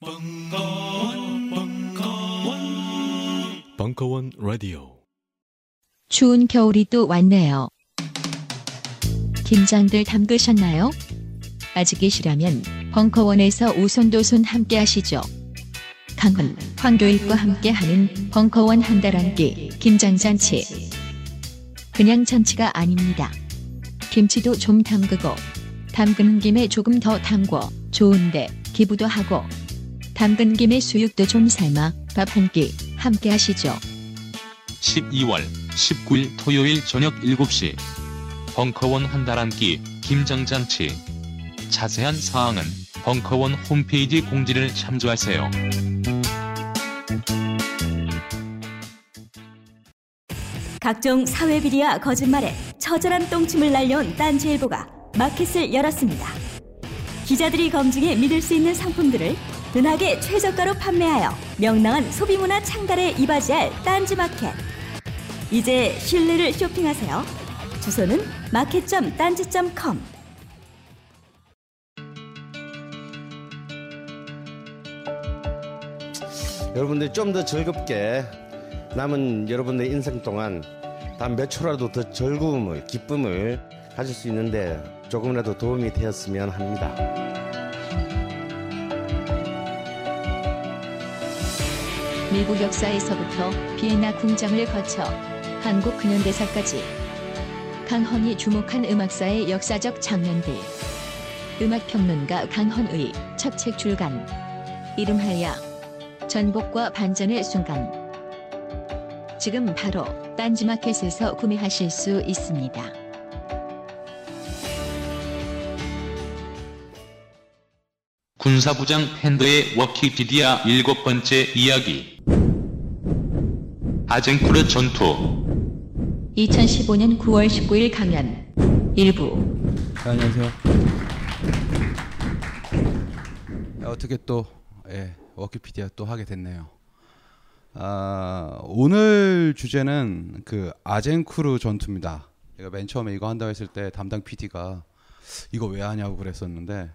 벙커원, 벙커원, 벙커원 라디오. 추운 겨울이 또 왔네요. 김장들 담그셨나요? 아직 계시라면 벙커원에서 오손도손 함께 하시죠. 강훈, 황교익과 함께하는 벙커원 한 달 한끼 김장잔치. 그냥 잔치가 아닙니다. 김치도 좀 담그고 담그는 김에 조금 더 담궈 좋은데 기부도 하고 담근 김에 수육도 좀 삶아 밥 한 끼 함께 하시죠. 12월 19일 토요일 저녁 7시 벙커원 한 달 한 끼 김장잔치 자세한 사항은 벙커원 홈페이지 공지를 참조하세요. 각종 사회 비리와 거짓말에 처절한 똥침을 날려온 딴지일보가 마켓을 열었습니다. 기자들이 검증해 믿을 수 있는 상품들을 은하계 최저가로 판매하여 명랑한 소비문화 창달에 이바지할 딴지마켓. 이제 신뢰를 쇼핑하세요. 주소는 마켓.딴지.com. 여러분들이 좀더 즐겁게 남은 여러분의 인생 동안 단 몇 초라도 더 즐거움을 기쁨을 가질 수 있는데 조금이라도 도움이 되었으면 합니다. 미국 역사에서부터 비엔나 궁장을 거쳐 한국 근현대사까지 강헌이 주목한 음악사의 역사적 장면들. 음악평론가 강헌의 첫 책 출간. 이름하여 전복과 반전의 순간. 지금 바로 딴지마켓에서 구매하실 수 있습니다. 군사부장 팬더의 워키피디아 일곱 번째 이야기 아젠쿠르 전투 2015년 9월 19일 강연 일부 네, 안녕하세요. 어떻게 또 예, 워키피디아 또 하게 됐네요. 아, 오늘 주제는 그 아젠쿠르 전투입니다. 제가 맨 처음에 이거 한다고 했을 때 담당 PD가 이거 왜 하냐고 그랬었는데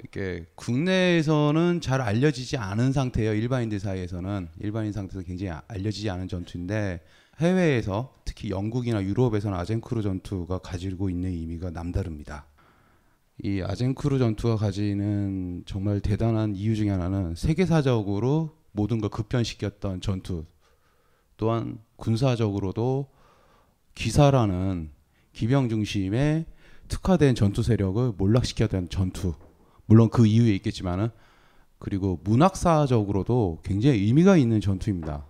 이렇게 국내에서는 잘 알려지지 않은 상태예요. 일반인들 사이에서는 일반인 상태에서 굉장히 알려지지 않은 전투인데 해외에서 특히 영국이나 유럽에서는 아젠크루 전투가 가지고 있는 의미가 남다릅니다. 이 아젠크루 전투가 가지는 정말 대단한 이유 중에 하나는 세계사적으로 모든 걸 급변시켰던 전투 또한 군사적으로도 기사라는 기병 중심의 특화된 전투 세력을 몰락시켰던 전투 물론 그 이유에 있겠지만은 그리고 문학사적으로도 굉장히 의미가 있는 전투입니다.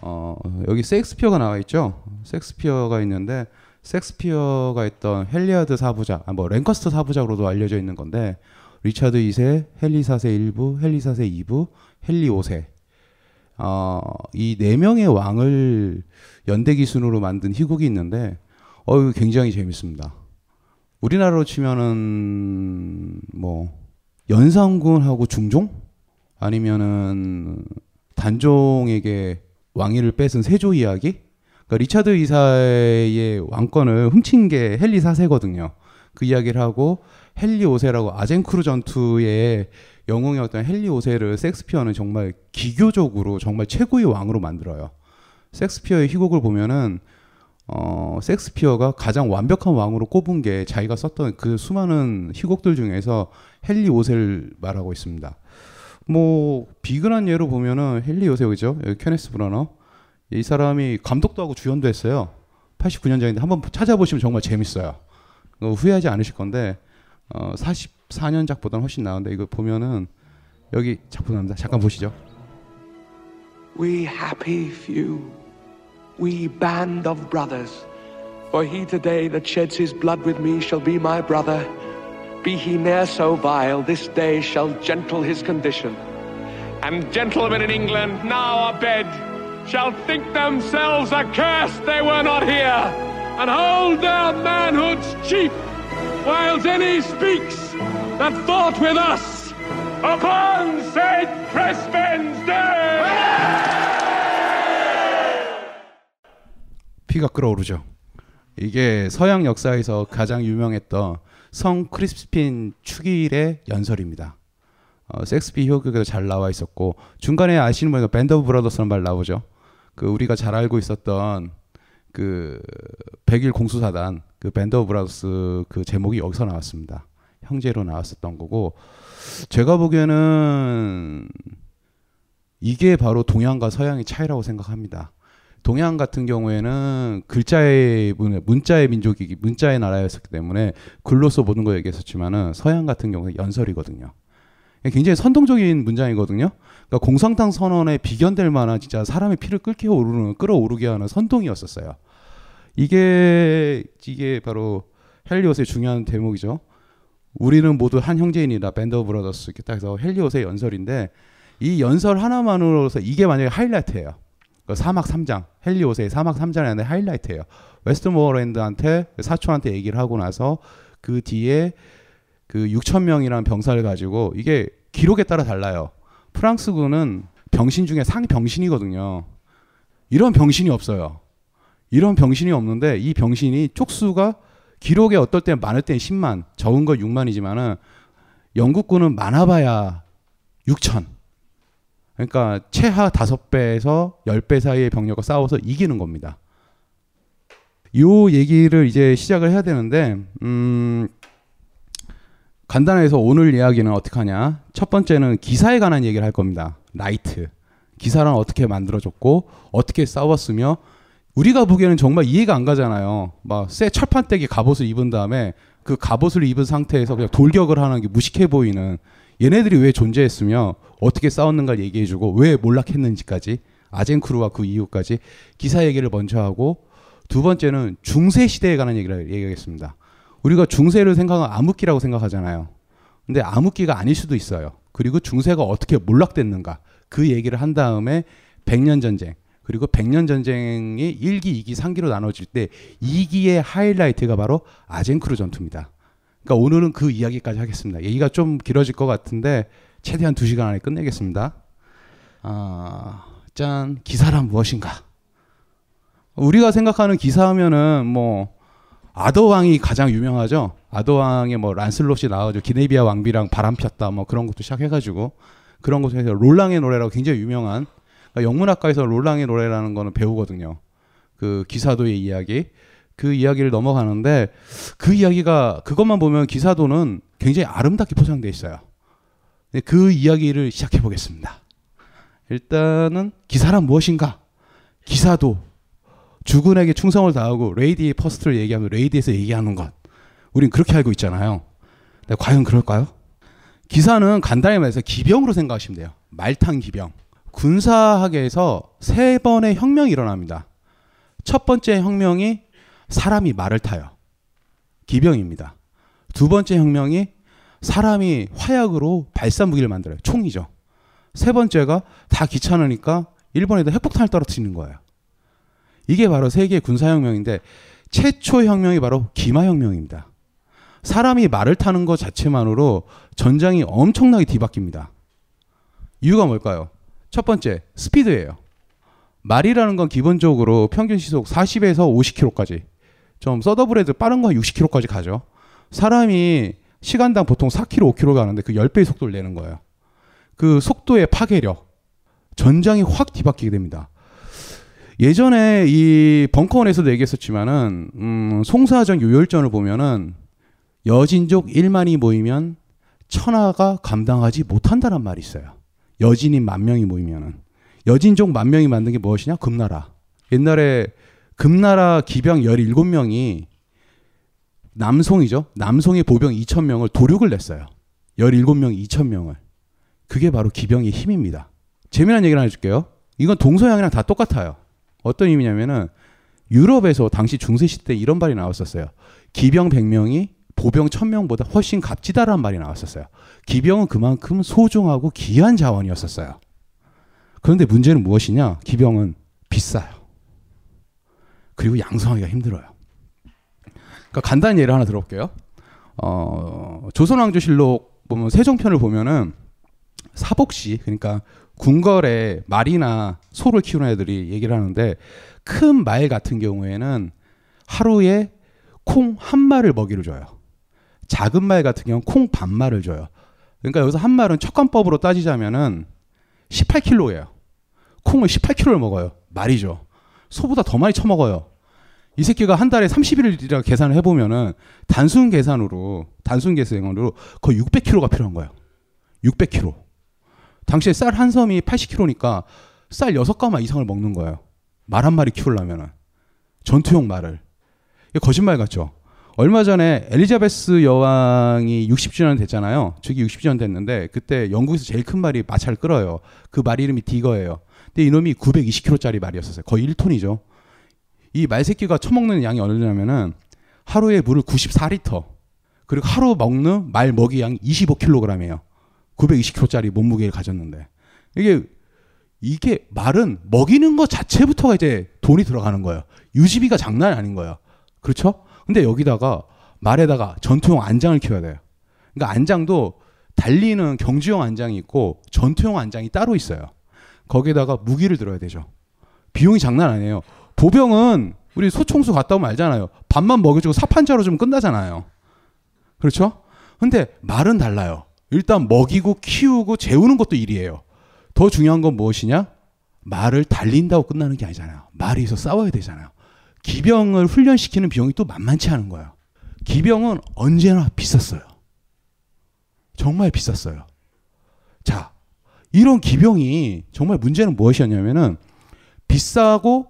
어, 여기 섹스피어가 나와 있죠. 섹스피어가 있는데 섹스피어가 했던 헨리아드 사부작, 아, 뭐 랭커스터 사부작으로도 알려져 있는 건데 리차드 2세, 헨리 4세 1부, 헨리 4세 2부, 헨리 5세. 어, 이 네 명의 왕을 연대기순으로 만든 희곡이 있는데 어, 굉장히 재밌습니다. 우리나라로 치면은 뭐 연산군하고 중종 아니면은 단종에게 왕위를 뺏은 세조 이야기. 그러니까 리차드 2세의 왕권을 훔친 게 헨리 4세거든요. 그 이야기를 하고 헨리 5세라고 아쟁쿠르 전투의 영웅이었던 헨리 5세를 섹스피어는 정말 기교적으로 정말 최고의 왕으로 만들어요. 섹스피어의 희곡을 보면은 어, 섹스피어가 가장 완벽한 왕으로 꼽은 게 자기가 썼던 그 수많은 희곡들 중에서 헨리 5세를 말하고 있습니다. 뭐 비근한 예로 보면은 헨리 5세 그죠? 케네스 브라너 이 사람이 감독도 하고 주연도 했어요. 89년작인데 한번 찾아보시면 정말 재밌어요. 후회하지 않으실 건데 어, 44년작보다는 훨씬 나은데 이거 보면은 여기 작품 나옵니다. 잠깐 보시죠. We happy few, we band of brothers, for he today that sheds his blood with me shall be my brother. Be he ne'er so vile, this day shall gentle his condition. And gentlemen in England now abed shall think themselves accursed they were not here, and hold their manhood's cheap, whiles any speaks that fought with us upon St. Crispin's Day! 피가 끓어오르죠. 이게 서양 역사에서 가장 유명했던 성 크리스핀 축일의 연설입니다. 어, 섹스피 효과가 잘 나와 있었고 중간에 아시는 분이 Band of Brothers라는 말 나오죠. 그 우리가 잘 알고 있었던 그 101 공수사단 그 Band of Brothers 그 제목이 여기서 나왔습니다. 형제로 나왔었던 거고 제가 보기에는 이게 바로 동양과 서양의 차이라고 생각합니다. 동양 같은 경우에는 글자의 문- 문자의 민족이기 문자의 나라였기 때문에 글로써 모든 걸 얘기했었지만은 서양 같은 경우는 연설이거든요. 굉장히 선동적인 문장이거든요. 그러니까 공산당 선언에 비견될 만한 진짜 사람의 피를 끓게 오르는 끌어오르게 하는 선동이었었어요. 이게 이게 바로 헨리 5세의 중요한 대목이죠. 우리는 모두 한 형제인이다. of Brothers 이렇게 딱 해서 헨리 5세의 연설인데 이 연설 하나만으로서 이게 만약에 하이라이트예요. 그 사막 3장 헬리오스의 사막 3장이 안에 하이라이트예요. 웨스트모어랜드한테 사촌한테 얘기를 하고 나서 그 뒤에 그 6천 명이라는 병사를 가지고 이게 기록에 따라 달라요. 프랑스군은 병신 중에 상병신이거든요. 이런 병신이 없어요. 이런 병신이 없는데 이 병신이 쪽수가 기록에 어떨 때 많을 땐 10만, 적은 거 6만이지만은 영국군은 많아봐야 6천. 그러니까 최하 5배에서 10배 사이의 병력과 싸워서 이기는 겁니다. 요 얘기를 이제 시작을 해야 되는데 음 간단해서 오늘 이야기는 어떻게 하냐? 첫 번째는 기사에 관한 얘기를 할 겁니다. 라이트. 기사랑 어떻게 만들어졌고 어떻게 싸웠으며 우리가 보기에는 정말 이해가 안 가잖아요. 막 쇠 철판떼기 갑옷을 입은 다음에 그 갑옷을 입은 상태에서 그냥 돌격을 하는 게 무식해 보이는 얘네들이 왜 존재했으며 어떻게 싸웠는가 얘기해주고 왜 몰락했는지까지 아젠크루와 그 이유까지 기사 얘기를 먼저 하고 두 번째는 중세 시대에 관한 얘기를 얘기하겠습니다. 우리가 중세를 생각하면 암흑기라고 생각하잖아요. 근데 암흑기가 아닐 수도 있어요. 그리고 중세가 어떻게 몰락됐는가 그 얘기를 한 다음에 백년 전쟁 그리고 백년 전쟁이 1기, 2기, 3기로 나눠질 때 2기의 하이라이트가 바로 아젠크루 전투입니다. 그러니까 오늘은 그 이야기까지 하겠습니다. 얘기가 좀 길어질 것 같은데 최대한 2시간 안에 끝내겠습니다. 아, 짠. 기사란 무엇인가? 우리가 생각하는 기사하면은 뭐 아더 왕이 가장 유명하죠. 아더 왕의 뭐 란슬롯이 나와가지고 기네비아 왕비랑 바람 폈다 뭐 그런 것도 시작해가지고 그런 것도 해서 롤랑의 노래라고 굉장히 유명한 그러니까 영문학과에서 롤랑의 노래라는 거는 배우거든요. 그 기사도의 이야기 그 이야기를 넘어가는데 그 이야기가 그것만 보면 기사도는 굉장히 아름답게 포장돼 있어요. 근데 그 이야기를 시작해 보겠습니다. 일단은 기사란 무엇인가? 기사도 주군에게 충성을 다하고 레이디의 퍼스트를 얘기하면 레이디에서 얘기하는 것. 우린 그렇게 알고 있잖아요. 근데 과연 그럴까요? 기사는 간단히 말해서 기병으로 생각하시면 돼요. 말탄 기병. 군사학에서 세 번의 혁명이 일어납니다. 첫 번째 혁명이 사람이 말을 타요. 기병입니다. 두 번째 혁명이 사람이 화약으로 발사 무기를 만들어요. 총이죠. 세 번째가 다 귀찮으니까 일본에다 핵폭탄을 떨어뜨리는 거예요. 이게 바로 세계 군사혁명인데 최초 혁명이 바로 기마혁명입니다. 사람이 말을 타는 것 자체만으로 전장이 엄청나게 뒤바뀝니다. 이유가 뭘까요? 첫 번째, 스피드예요. 말이라는 건 기본적으로 평균 시속 40에서 50km까지 좀 서더블에도 빠른 거 60km까지 가죠. 사람이 시간당 보통 4km, 5km 가는데 그 10배의 속도를 내는 거예요. 그 속도의 파괴력, 전장이 확 뒤바뀌게 됩니다. 예전에 이 벙커원에서도 얘기했었지만은 음, 송사전 요열전을 보면은 여진족 1만이 모이면 천하가 감당하지 못한다는 말이 있어요. 여진인 만 명이 모이면은 여진족 만 명이 만든 게 무엇이냐? 금나라. 옛날에 금나라 기병 17명이 남송이죠. 남송의 보병 2,000명을 도륙을 냈어요. 17명 2,000명을. 그게 바로 기병의 힘입니다. 재미난 얘기를 하나 해줄게요. 이건 동서양이랑 다 똑같아요. 어떤 의미냐면은 유럽에서 당시 중세시대 때 이런 말이 나왔었어요. 기병 100명이 보병 1000명보다 훨씬 값지다라는 말이 나왔었어요. 기병은 그만큼 소중하고 귀한 자원이었었어요. 그런데 문제는 무엇이냐? 기병은 비싸요. 그리고 양성하기가 힘들어요. 그러니까 간단한 예를 하나 들어볼게요. 어, 조선왕조실록 보면 세종편을 보면은 사복시 그러니까 궁궐에 말이나 소를 키우는 애들이 얘기를 하는데 큰 말 같은 경우에는 하루에 콩 한 마를 먹이를 줘요. 작은 말 같은 경우는 콩 반 마를 줘요. 그러니까 여기서 한 말은 척관법으로 따지자면은 18kg예요. 콩을 18kg를 먹어요. 말이죠. 소보다 더 많이 처먹어요. 이 새끼가 한 달에 30일이라 계산을 해보면은 단순 계산으로 단순 계산으로 거의 600kg가 필요한 거예요. 600kg. 당시에 쌀 한 섬이 80kg니까 쌀 6가마 이상을 먹는 거예요. 말 한 마리 키우려면은 전투용 말을. 이게 거짓말 같죠. 얼마 전에 엘리자베스 여왕이 60주년 됐잖아요. 저기 60주년 됐는데 그때 영국에서 제일 큰 말이 마차를 끌어요. 그 말 이름이 디거예요. 근데 이놈이 920kg짜리 말이었어요. 거의 1톤이죠. 이 말새끼가 처먹는 양이 어느 정도냐면은 하루에 물을 94리터. 그리고 하루 먹는 말 먹이 양이 25kg이에요. 920kg짜리 몸무게를 가졌는데. 이게 이게 말은 먹이는 것 자체부터가 이제 돈이 들어가는 거예요. 유지비가 장난이 아닌 거예요. 그렇죠? 근데 여기다가 말에다가 전투용 안장을 키워야 돼요. 그러니까 안장도 달리는 경주용 안장이 있고 전투용 안장이 따로 있어요. 거기에다가 무기를 들어야 되죠. 비용이 장난 아니에요. 보병은 우리 소총수 갔다 오면 알잖아요. 밥만 먹여주고 사판자로 좀 끝나잖아요. 그렇죠? 근데 말은 달라요. 일단 먹이고 키우고 재우는 것도 일이에요. 더 중요한 건 무엇이냐? 말을 달린다고 끝나는 게 아니잖아요. 말이 있어 싸워야 되잖아요. 기병을 훈련시키는 비용이 또 만만치 않은 거예요. 기병은 언제나 비쌌어요. 정말 비쌌어요. 자, 이런 기병이 정말 문제는 무엇이었냐면은 비싸고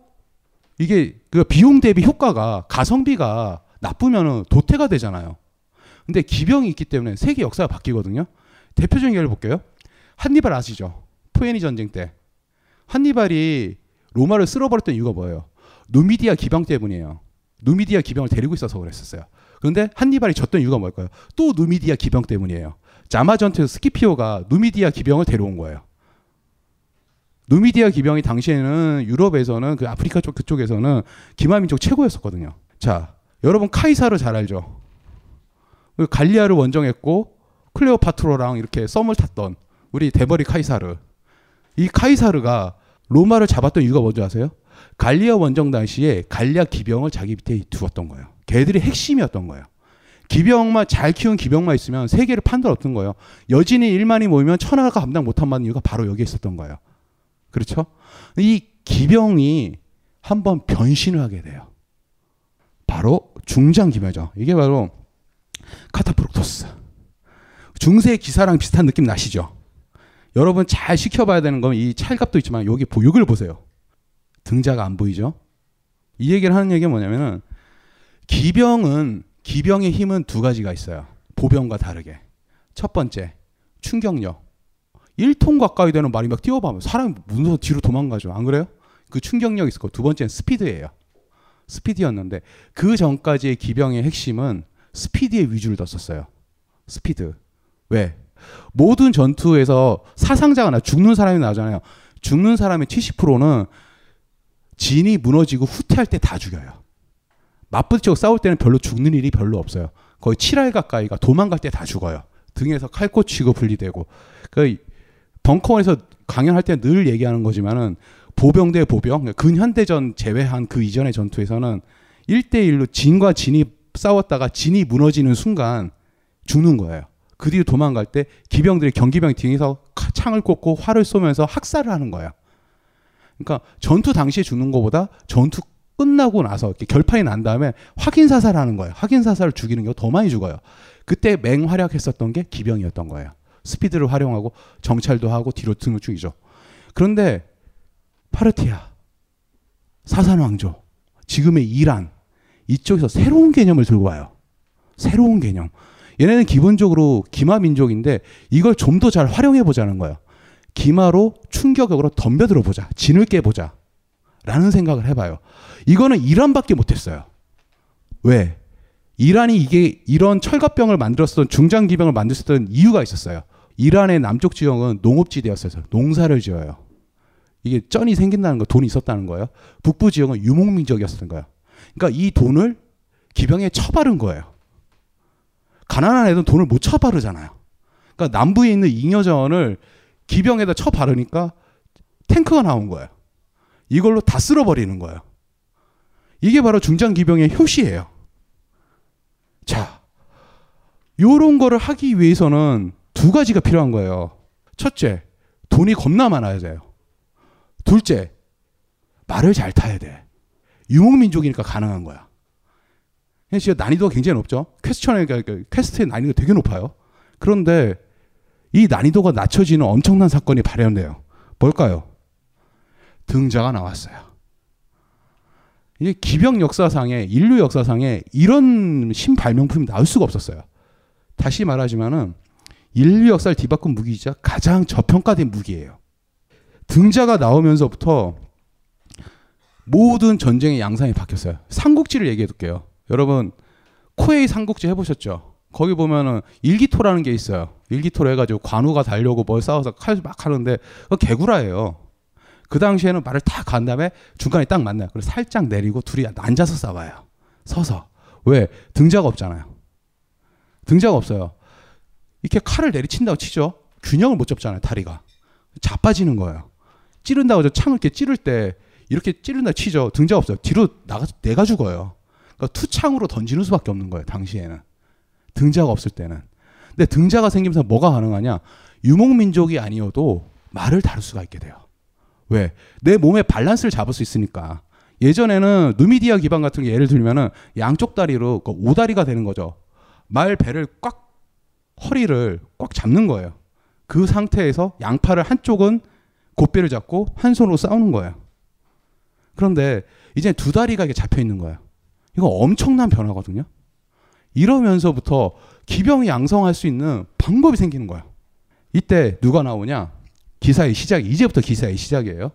이게 그 비용 대비 효과가 가성비가 나쁘면은 도태가 되잖아요. 근데 기병이 있기 때문에 세계 역사가 바뀌거든요. 대표적인 예를 볼게요. 한니발 아시죠? 포에니 전쟁 때 한니발이 로마를 쓸어버렸던 이유가 뭐예요? 누미디아 기병 때문이에요. 누미디아 기병을 데리고 있어서 그랬었어요. 그런데 한니발이 졌던 이유가 뭘까요? 또 누미디아 기병 때문이에요. 자마 전투에서 스키피오가 누미디아 기병을 데려온 거예요. 누미디아 기병이 당시에는 유럽에서는 그 아프리카 쪽 그쪽에서는 기마민족 최고였었거든요. 자, 여러분 카이사르 잘 알죠? 그 갈리아를 원정했고 클레오파트라랑 이렇게 썸을 탔던 우리 대머리 카이사르. 이 카이사르가 로마를 잡았던 이유가 뭔지 아세요? 갈리아 원정 당시에 갈리아 기병을 자기 밑에 두었던 거예요. 걔들이 핵심이었던 거예요. 기병만 잘 키운 기병만 있으면 세계를 판단했던 거예요. 여진이 1만이 모이면 천하가 감당 못한 만 이유가 바로 여기에 있었던 거예요. 그렇죠? 이 기병이 한번 변신을 하게 돼요. 바로 중장 기병이죠. 이게 바로 카타프록토스. 중세 기사랑 비슷한 느낌 나시죠? 여러분 잘 시켜봐야 되는 건 이 찰갑도 있지만 여기 보육을 보세요. 등자가 안 보이죠? 이 얘기를 하는 얘기가 뭐냐면은 기병은 기병의 힘은 두 가지가 있어요. 보병과 다르게. 첫 번째, 충격력. 1톤 가까이 되는 말이 막 뛰어가면 사람이 무서워 뒤로 도망가죠. 안 그래요? 그 충격력이 있을 거. 두 번째는 스피드예요. 스피드였는데 그 전까지의 기병의 핵심은 스피드의 위주를 뒀었어요. 스피드. 왜? 모든 전투에서 사상자가 나 죽는 사람이 나잖아요. 죽는 사람의 70%는 진이 무너지고 후퇴할 때 다 죽여요. 맞붙이고 싸울 때는 별로 죽는 일이 별로 없어요. 거의 7할 가까이가 도망갈 때 다 죽어요. 등에서 칼 꽂히고 분리되고. 그 벙커원에서 강연할 때 늘 얘기하는 거지만은 보병 대 보병, 그러니까 근현대전 제외한 그 이전의 전투에서는 1대1로 진과 진이 싸웠다가 진이 무너지는 순간 죽는 거예요. 그 뒤로 도망갈 때 기병들이 경기병 뒤에서 창을 꽂고 활을 쏘면서 학살을 하는 거예요. 그러니까 전투 당시에 죽는 것보다 전투 끝나고 나서 이렇게 결판이 난 다음에 확인 사살하는 거예요. 확인 사살을 죽이는 게 더 많이 죽어요. 그때 맹활약했었던 게 기병이었던 거예요. 스피드를 활용하고 정찰도 하고 뒤로 등을 죽이죠. 그런데 파르티아, 사산왕조, 지금의 이란 이쪽에서 새로운 개념을 들고 와요. 새로운 개념. 얘네는 기본적으로 기마 민족인데 이걸 좀 더 잘 활용해 보자는 거예요. 기마로 충격적으로 덤벼들어 보자. 진을 깨 보자. 라는 생각을 해봐요. 이거는 이란밖에 못했어요. 왜? 이란이 이게 이런 철갑병을 만들었던 중장기병을 만들었던 이유가 있었어요. 이란의 남쪽 지역은 농업지대였어요. 농사를 지어요. 이게 쩐이 생긴다는 거, 돈이 있었다는 거예요. 북부 지역은 유목민족이었던 거예요. 그러니까 이 돈을 기병에 처바른 거예요. 가난한 애들은 돈을 못 처바르잖아요. 그러니까 남부에 있는 잉여전을 기병에다 쳐바르니까 탱크가 나온 거예요. 이걸로 다 쓸어버리는 거예요. 이게 바로 중장 기병의 효시예요. 자, 요런 거를 하기 위해서는 두 가지가 필요한 거예요. 첫째, 돈이 겁나 많아야 돼요. 둘째, 말을 잘 타야 돼. 유목민족이니까 가능한 거야. 진짜 난이도가 굉장히 높죠. 퀘스천의 그 퀘스트의 난이도가 되게 높아요. 그런데 이 난이도가 낮춰지는 엄청난 사건이 발현돼요. 뭘까요? 등자가 나왔어요. 이게 기병 역사상에 인류 역사상에 이런 신발명품이 나올 수가 없었어요. 다시 말하지만은 인류 역사를 뒤바꾼 무기이자 가장 저평가된 무기예요. 등자가 나오면서부터 모든 전쟁의 양상이 바뀌었어요. 삼국지를 얘기해 둘게요. 여러분 코에이 삼국지 해보셨죠? 거기 보면은 일기토라는 게 있어요. 일기토로 해가지고 관우가 달려고 뭘 싸워서 칼 막 하는데 그 개구라예요. 그 당시에는 말을 다 간 다음에 중간에 딱 만나요. 그래서 살짝 내리고 둘이 앉아서 싸워요. 서서. 왜? 등자가 없잖아요. 등자가 없어요. 이렇게 칼을 내리친다고 치죠. 균형을 못 잡잖아요. 다리가. 자빠지는 거예요. 찌른다고 저 창을 이렇게 찌를 때 이렇게 찌른다 치죠. 등자 없어요. 뒤로 나가서 내가 죽어요. 그러니까 투창으로 던지는 수밖에 없는 거예요. 당시에는. 등자가 없을 때는. 근데 등자가 생기면서 뭐가 가능하냐? 유목민족이 아니어도 말을 다룰 수가 있게 돼요. 왜? 내 몸의 밸런스를 잡을 수 있으니까. 예전에는 누미디아 기반 같은 게 예를 들면은 양쪽 다리로 그 오다리가 되는 거죠. 말 배를 꽉 허리를 꽉 잡는 거예요. 그 상태에서 양팔을 한쪽은 곧배를 잡고 한 손으로 싸우는 거예요. 그런데 이제 두 다리가 이렇게 잡혀 있는 거예요. 이거 엄청난 변화거든요. 이러면서부터 기병이 양성할 수 있는 방법이 생기는 거예요. 이때 누가 나오냐? 기사의 시작, 이제부터 기사의 시작이에요.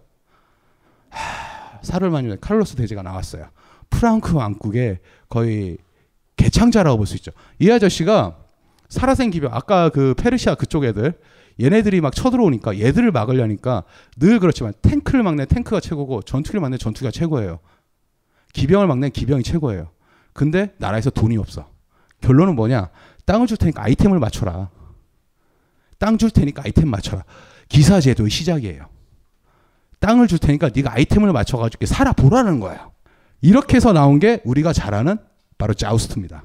하, 사르마뉴 카를로스 대제가 나왔어요. 프랑크 왕국의 거의 개창자라고 볼 수 있죠. 이 아저씨가 살아생 기병, 아까 그 페르시아 그쪽 애들, 얘네들이 막 쳐들어오니까 얘들을 막으려니까 늘 그렇지만 탱크를 막는 탱크가 최고고 전투기를 막는 전투기가 최고예요. 기병을 막는 기병이 최고예요. 근데 나라에서 돈이 없어. 결론은 뭐냐? 땅을 줄 테니까 아이템을 맞춰라. 땅 줄 테니까 아이템 맞춰라. 기사 제도의 시작이에요. 땅을 줄 테니까 네가 아이템을 맞춰가지고 살아보라는 거예요. 이렇게 해서 나온 게 우리가 잘 아는 바로 자우스트입니다.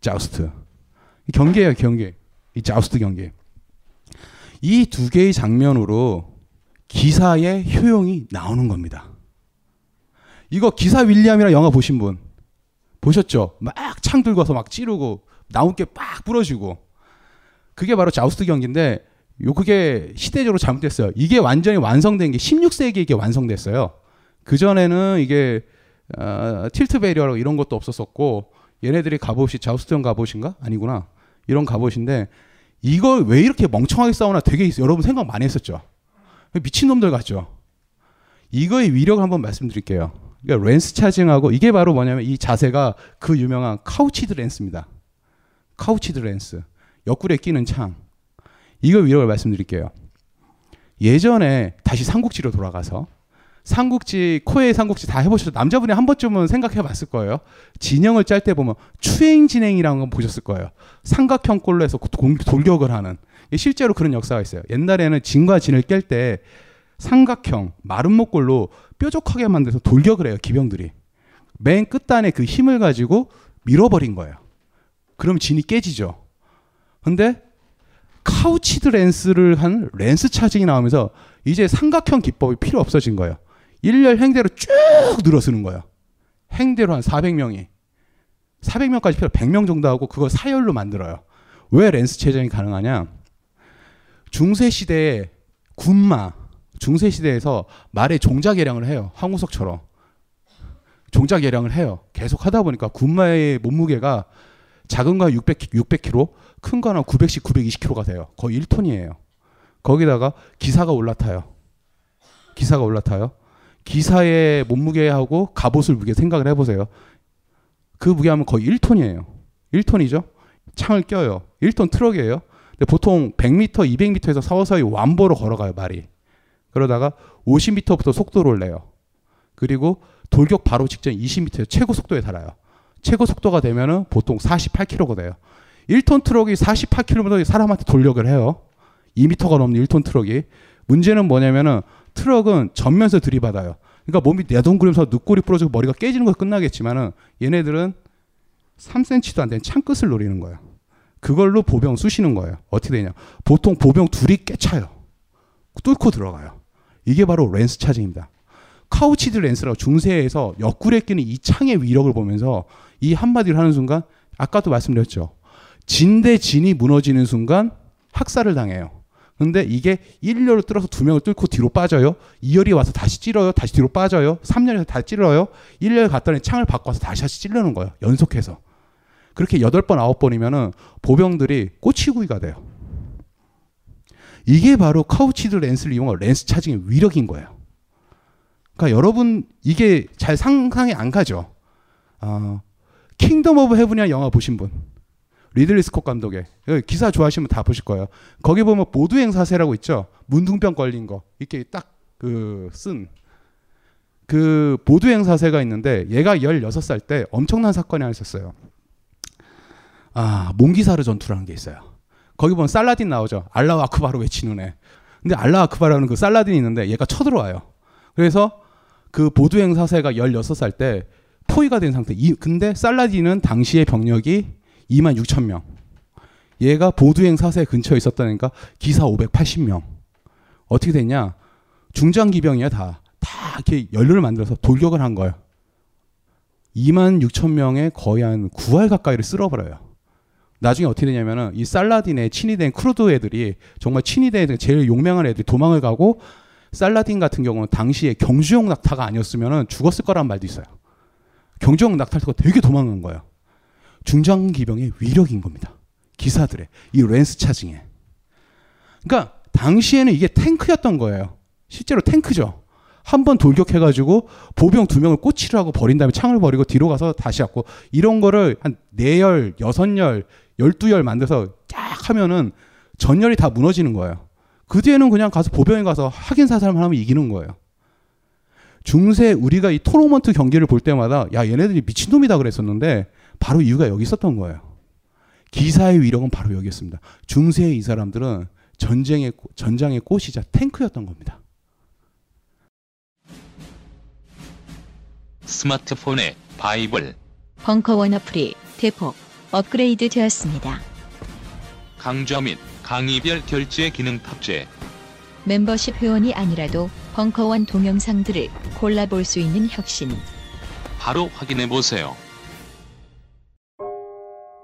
자우스트. 경계예요, 경계. 이 자우스트 경계. 이 두 개의 장면으로 기사의 효용이 나오는 겁니다. 이거 기사 윌리엄이라 영화 보신 분 보셨죠? 막 창 들고 와서 막 찌르고 나무깨 빡 부러지고 그게 바로 자우스트 경기인데 요 그게 시대적으로 잘못됐어요. 이게 완전히 완성된 게 16세기에 이게 완성됐어요. 그 전에는 이게 어, 틸트 베리어 이런 것도 없었었고 얘네들이 갑옷이 자우스트형 갑옷인가 아니구나 이런 갑옷인데 이걸 왜 이렇게 멍청하게 싸우나 되게 여러분 생각 많이 했었죠. 미친 놈들 같죠. 이거의 위력을 한번 말씀드릴게요. 그러니까 lance charging하고 이게 바로 뭐냐면 이 자세가 그 유명한 couched lance입니다. Couched lance. 옆구리에 끼는 창. 이거 위력을 말씀드릴게요. 예전에 다시 삼국지로 돌아가서 삼국지 코에이 삼국지 다 해보셔서 남자분이 한 번쯤은 생각해 봤을 거예요. 진영을 짤 때 보면 추행 진형이라는 건 보셨을 거예요. 삼각형 꼴로 해서 돌격을 하는 실제로 그런 역사가 있어요. 옛날에는 진과 진을 깰 때 삼각형 목골로 뾰족하게 만들어서 돌격을 해요 기병들이 맨 끝단에 그 힘을 가지고 밀어버린 거예요. 그럼 진이 깨지죠. 근데 카우치드 렌스를 한 렌스 차징이 나오면서 이제 삼각형 기법이 필요 없어진 거예요. 일렬 행대로 쭉 늘어서는 거예요. 행대로 한 400명이. 400명까지 필요 100명 정도 하고 그걸 사열로 만들어요. 왜 렌스 체전이 가능하냐? 중세 시대에 군마, 중세 시대에서 말의 종자 계량을 해요. 황우석처럼. 종자 계량을 해요. 계속 하다 보니까 군마의 몸무게가 작은 거 600, 600kg, 큰 거는 910, 920kg가 돼요. 거의 1톤이에요. 거기다가 기사가 올라타요. 기사가 올라타요. 기사의 몸무게하고 갑옷을 무게 생각을 해보세요. 그 무게하면 거의 1톤이에요. 1톤이죠? 창을 껴요. 1톤 트럭이에요. 근데 보통 100m, 200m에서 서서히 완보로 걸어가요, 말이. 그러다가 50m부터 속도를 내요. 그리고 돌격 바로 직전 20m 최고 속도에 달해요. 최고 속도가 되면은 보통 48km가 돼요. 1톤 트럭이 48km 사람한테 돌격을 해요. 2m가 넘는 1톤 트럭이. 문제는 뭐냐면은 트럭은 전면에서 들이받아요. 그러니까 몸이 나뒹굴면서 늑골이 부러지고 머리가 깨지는 거 끝나겠지만은 얘네들은 3cm도 안 되는 창끝을 노리는 거예요. 그걸로 보병 쑤시는 거예요. 어떻게 되냐? 보통 보병 둘이 꿰차요. 뚫고 들어가요. 이게 바로 lance charging입니다. Couched lance라고 중세에서 옆구리에 끼는 이 창의 위력을 보면서 이 한마디를 하는 순간 아까도 말씀드렸죠. 진 대 진이 무너지는 순간 학살을 당해요. 근데 이게 1열을 뚫어서 두 명을 뚫고 뒤로 빠져요. 2열이 와서 다시 찔러요. 다시 뒤로 빠져요. 3열에서 다시 찔러요. 1열 갔더니 창을 바꿔서 다시 다시 찔르는 거예요. 연속해서. 그렇게 8번, 9번이면은 보병들이 꼬치구이가 돼요. 이게 바로 카우치드 렌스를 이용한 렌스 차징의 위력인 거예요. 그러니까 여러분 이게 잘 상상이 안 가죠. 어, Kingdom of Heaven이라는 영화 보신 분. 리들리 스콧 감독의 그 기사 좋아하시면 다 보실 거예요. 거기 보면 보두앵 4세라고 있죠. 문둥병 걸린 거 이렇게 딱 그 쓴 그 보두앵 4세가 있는데 얘가 16살 때 엄청난 사건이 하나 있었어요. 아, 몽기사르 전투라는 게 있어요. 거기 보면 살라딘 나오죠. 알라후 아크바르 외치는 애. 근데 알라후 아크바르는 그 살라딘이 있는데 얘가 쳐들어와요. 그래서 그 보두앵 4세가 16살 때 포위가 된 상태. 이, 근데 살라딘은 당시의 병력이 2만 6천 명. 얘가 보두앵 4세 근처에 있었다니까 기사 580명. 어떻게 됐냐? 중장 기병이야 다. 다 이렇게 연료를 만들어서 돌격을 한 거예요. 2만 6천 명의 거의 한 9할 가까이를 쓸어버려요. 나중에 어떻게 되냐면은 이 살라딘의 친위대인 쿠르드 애들이 정말 친위대 제일 용맹한 애들이 도망을 가고 살라딘 같은 경우는 당시에 경주용 낙타가 아니었으면 죽었을 거란 말도 있어요. 경주용 낙타가 되게 도망간 거예요. 중장 기병의 위력인 겁니다. 기사들의 이 렌스 차징에. 그러니까 당시에는 이게 탱크였던 거예요. 실제로 탱크죠. 한 번 돌격해가지고 보병 두 명을 꼬치를 하고 버린 다음에 창을 버리고 뒤로 가서 다시 왔고 이런 거를 한 네 열, 여섯 열, 열두 열 만들어서 쫙 하면은 전열이 다 무너지는 거예요. 그 뒤에는 그냥 가서 보병에 가서 확인 사살만 하면 이기는 거예요. 중세 우리가 이 토너먼트 경기를 볼 때마다 야 얘네들이 미친놈이다 그랬었는데 바로 이유가 여기 있었던 거예요. 기사의 위력은 바로 여기였습니다. 중세의 이 사람들은 전쟁의 전장의 꽃이자 탱크였던 겁니다. 스마트폰에 바이블, 벙커원 어플이 대폭 업그레이드 되었습니다. 강좌 및 강의별 결제 기능 탑재. 멤버십 회원이 아니라도 벙커원 동영상들을 골라볼 수 있는 혁신. 바로 확인해 보세요.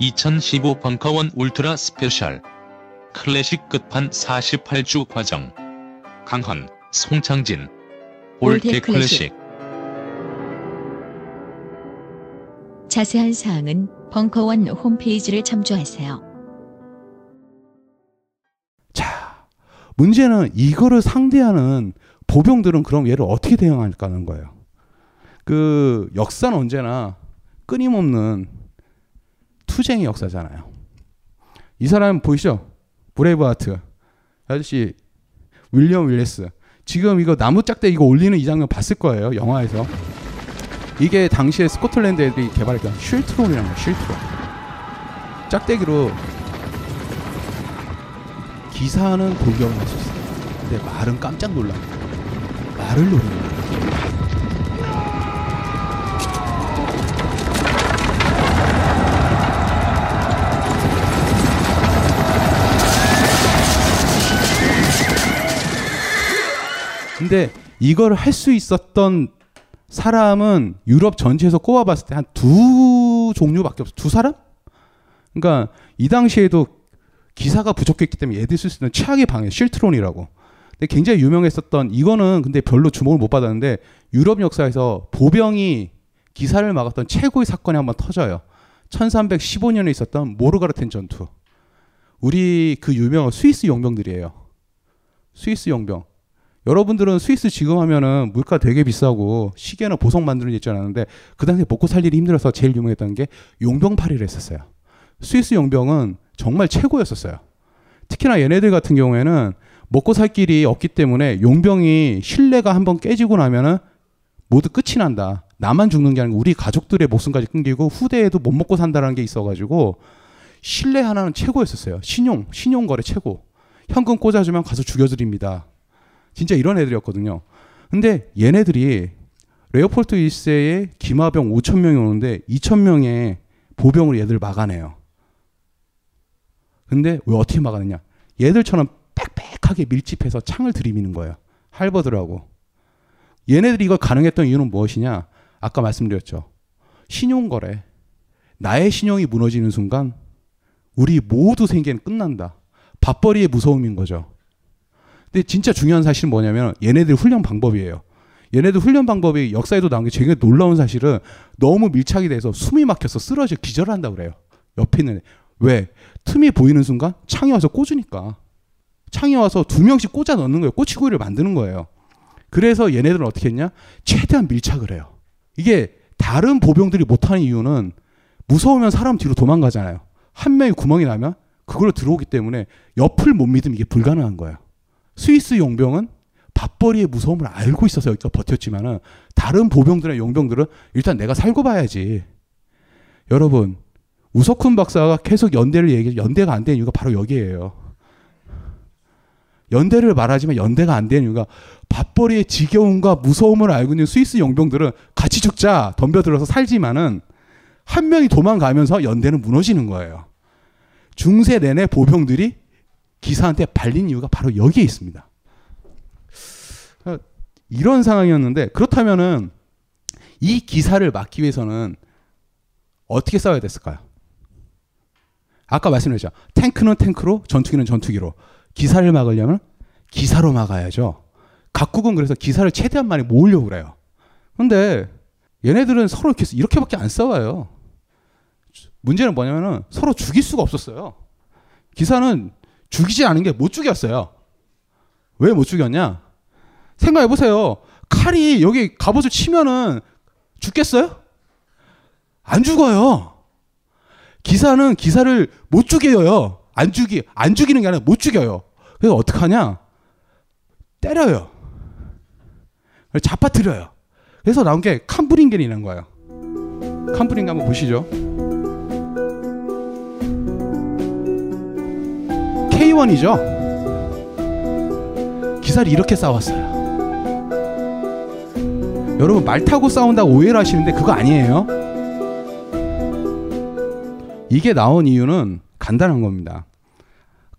(2015) 벙커원 ultra special. 클래식 끝판 48주 과정. 강헌, 송창진. All That Classic. 자세한 사항은 벙커원 홈페이지를 참조하세요. 자, 문제는 이거를 상대하는 보병들은 그럼 얘를 어떻게 대응할까 하는 거예요. 그 역사는 언제나 끊임없는 투쟁의 역사잖아요. 이 사람 보이시죠? Braveheart. 아저씨 윌리엄 월레스. 지금 이거 나무 짝대 이거 올리는 이 장면 봤을 거예요 영화에서. 이게 당시에 스코틀랜드 애들이 개발했던 schiltron이라는 거예요 schiltron 짝대기로 기사는 공격을 할 수 있어요. 근데 말은 깜짝 놀랍니다. 말을 노리는 거예요 근데 이걸 할 수 있었던 사람은 유럽 전체에서 꼽아봤을 때 한 두 종류밖에 없어. 두 사람? 그러니까 이 당시에도 기사가 부족했기 때문에 얘들 쓸 수 있는 최악의 방해 실트론이라고. 근데 굉장히 유명했었던 이거는 근데 별로 주목을 못 받았는데 유럽 역사에서 보병이 기사를 막았던 최고의 사건이 한번 터져요. 1315년에 있었던 모르가르텐 전투. 우리 그 유명한 스위스 용병들이에요. 스위스 용병. 여러분들은 스위스 지금 하면은 물가 되게 비싸고 시계나 보석 만드는 일 있지 않았는데 그 당시에 먹고 살 일이 힘들어서 제일 유명했던 게 용병팔이를 했었어요. 스위스 용병은 정말 최고였었어요. 특히나 얘네들 같은 경우에는 먹고 살 길이 없기 때문에 용병이 신뢰가 한번 깨지고 나면은 모두 끝이 난다. 나만 죽는 게 아니고 우리 가족들의 목숨까지 끊기고 후대에도 못 먹고 산다는 게 있어가지고 신뢰 하나는 최고였었어요. 신용, 신용 거래 최고. 현금 꽂아주면 가서 죽여드립니다. 진짜 이런 애들이었거든요. 근데 얘네들이 레오폴트 1세에 기마병 5천 명이 오는데 2천 명의 보병으로 얘들 막아내요. 근데 왜 어떻게 막아내냐? 얘들처럼 빽빽하게 밀집해서 창을 들이미는 거예요. 할버드라고. 얘네들이 이걸 가능했던 이유는 무엇이냐? 아까 말씀드렸죠. 신용거래. 나의 신용이 무너지는 순간 우리 모두 생계는 끝난다. 밥벌이의 무서움인 거죠. 근데 진짜 중요한 사실은 뭐냐면 얘네들 훈련 방법이에요. 얘네들 훈련 방법이 역사에도 나온 게 되게 놀라운 사실은 너무 밀착이 돼서 숨이 막혀서 쓰러져 기절한다 그래요. 옆에 있는 애. 왜? 틈이 보이는 순간 창이 와서 꽂으니까. 창이 와서 두 명씩 꽂아 넣는 거예요. 꼬치구이를 만드는 거예요. 그래서 얘네들은 어떻게 했냐? 최대한 밀착을 해요. 이게 다른 보병들이 못하는 이유는 무서우면 사람 뒤로 도망가잖아요. 한 명이 구멍이 나면 그걸로 들어오기 때문에 옆을 못 믿으면 이게 불가능한 거예요. 스위스 용병은 밥벌이의 무서움을 알고 있어서 여기서 버텼지만은 다른 보병들의 용병들은 일단 내가 살고 봐야지. 여러분, 우석훈 박사가 계속 연대를 얘기해 연대가 안 되는 이유가 바로 여기에요. 연대를 말하지만 연대가 안 되는 이유가 밥벌이의 지겨움과 무서움을 알고 있는 스위스 용병들은 같이 죽자 덤벼들어서 살지만은 한 명이 도망가면서 연대는 무너지는 거예요. 중세 내내 보병들이 기사한테 발린 이유가 바로 여기에 있습니다. 이런 상황이었는데 그렇다면은 이 기사를 막기 위해서는 어떻게 싸워야 됐을까요? 아까 말씀드렸죠. 탱크는 탱크로, 전투기는 전투기로. 기사를 막으려면 기사로 막아야죠. 각국은 그래서 기사를 최대한 많이 모으려고 그래요. 근데 얘네들은 서로 이렇게, 이렇게밖에 안 싸워요. 문제는 뭐냐면은 서로 죽일 수가 없었어요. 기사는 죽이지 않은 게 못 죽였어요. 왜 못 죽였냐? 생각해 보세요. 칼이 여기 갑옷을 치면은 죽겠어요? 안 죽어요. 기사는 기사를 못 죽여요. 안 죽이 안 죽이는 게 아니라 못 죽여요. 그래서 어떻게 하냐? 때려요. 잡아뜨려요. 그래서 나온 게 캄브링겐이라는 거예요. 캄브링겐 한번 보시죠. K1이죠. 기사를 이렇게 싸웠어요. 여러분 말 타고 싸운다고 오해를 하시는데 그거 아니에요. 이게 나온 이유는 간단한 겁니다.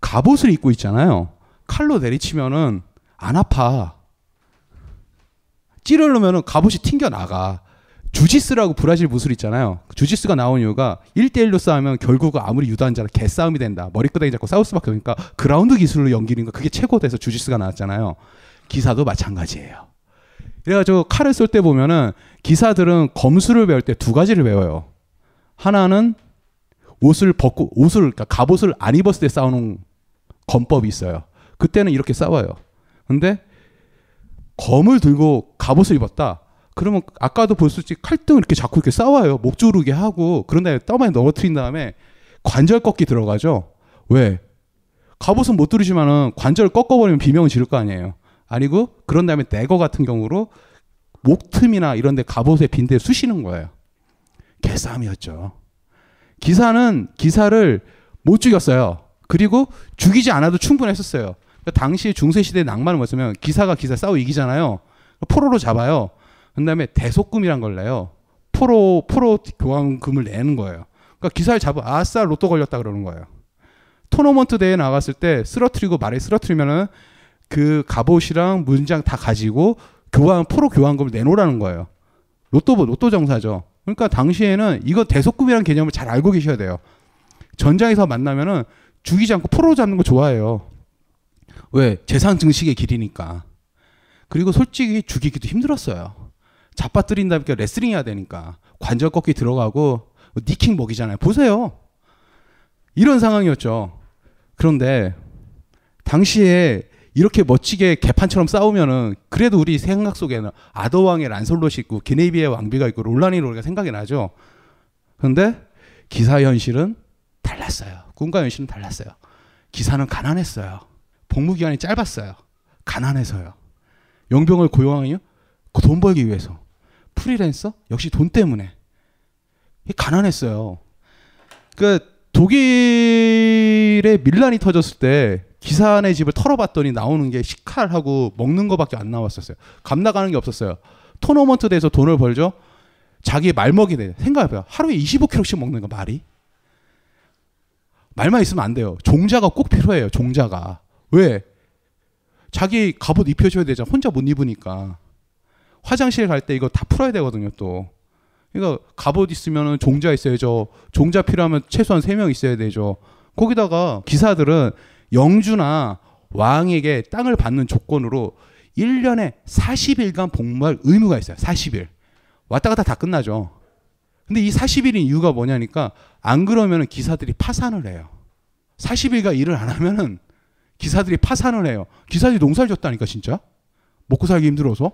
갑옷을 입고 있잖아요. 칼로 내리치면은 안 아파. 찌르려면은 갑옷이 튕겨 나가. 주지스라고 브라질 무술 있잖아요. 주지스가 나온 이유가 1대1로 싸우면 결국 아무리 유도한자라 개싸움이 된다. 머리끄댕이 잡고 싸울 수밖에 없으니까 그라운드 기술로 연기는 거 그게 최고돼서 주지스가 나왔잖아요. 기사도 마찬가지예요. 그래가지고 칼을 쏠 때 보면은 기사들은 검수를 배울 때 두 가지를 배워요. 하나는 옷을 벗고 옷을 그러니까 갑옷을 안 입었을 때 싸우는 검법이 있어요. 그때는 이렇게 싸워요. 근데 검을 들고 갑옷을 입었다. 그러면 아까도 볼 수 있지 칼등 이렇게 잡고 이렇게 싸워요. 목 조르게 하고 그런 다음에 떠만에 넘어뜨린 다음에 관절 꺾기 들어가죠. 왜? 갑옷은 못 두르지만은 관절을 꺾어버리면 비명을 지를 거 아니에요. 아니고 그런 다음에 내거 같은 경우로 목 틈이나 이런 데 갑옷에 빈대 쑤시는 거예요. 개싸움이었죠. 기사는 기사를 못 죽였어요. 그리고 죽이지 않아도 충분했었어요. 당시 중세시대 낭만을 보시면 기사가 기사 싸워 이기잖아요. 포로로 잡아요. 그 다음에 대속금이란 걸 내요. 포로, 포로 교환금을 내는 거예요. 그러니까 기사를 잡아, 아싸, 로또 걸렸다 그러는 거예요. 토너먼트 대회 나갔을 때 쓰러트리고 말에 쓰러트리면은 그 갑옷이랑 문장 다 가지고 교환, 포로 교환금을 내놓으라는 거예요. 로또, 로또 정사죠. 그러니까 당시에는 이거 대속금이라는 개념을 잘 알고 계셔야 돼요. 전장에서 만나면은 죽이지 않고 포로 잡는 거 좋아해요. 왜? 재산 증식의 길이니까. 그리고 솔직히 죽이기도 힘들었어요. 잡아뜨린다 보니까 레슬링 해야 되니까. 관절 꺾기 들어가고 니킹 먹이잖아요. 보세요. 이런 상황이었죠. 그런데 당시에 이렇게 멋지게 개판처럼 싸우면은 그래도 우리 생각 속에는 아더왕의 란솔롯이 있고 기네비의 왕비가 있고 롤라니 로가 생각이 나죠. 그런데 기사 현실은 달랐어요. 꿈과 현실은 달랐어요. 기사는 가난했어요. 복무 기간이 짧았어요. 가난해서요. 용병을 고용하요? 돈 벌기 위해서. 프리랜서? 역시 돈 때문에. 가난했어요. 그 독일에 밀란이 터졌을 때 기사네 집을 털어봤더니 나오는 게 식칼하고 먹는 거밖에 안 나왔었어요. 감 나가는 게 없었어요. 토너먼트 돼서 돈을 벌죠. 자기 말먹이 돼. 생각해봐요. 하루에 25kg씩 먹는 거 말이. 말만 있으면 안 돼요. 종자가 꼭 필요해요. 종자가. 왜? 자기 갑옷 입혀줘야 되잖아. 혼자 못 입으니까. 화장실 갈 때 이거 다 풀어야 되거든요. 또. 그러니까 갑옷 있으면 종자 있어야죠. 종자 필요하면 최소한 3명 있어야 되죠. 거기다가 기사들은 영주나 왕에게 땅을 받는 조건으로 1년에 40일간 복무할 의무가 있어요. 40일. 왔다 갔다 다 끝나죠. 근데 이 40일인 이유가 뭐냐니까 안 그러면 기사들이 파산을 해요. 40일간 일을 안 하면은 기사들이 파산을 해요. 기사들이 농사를 졌다니까 진짜. 먹고 살기 힘들어서.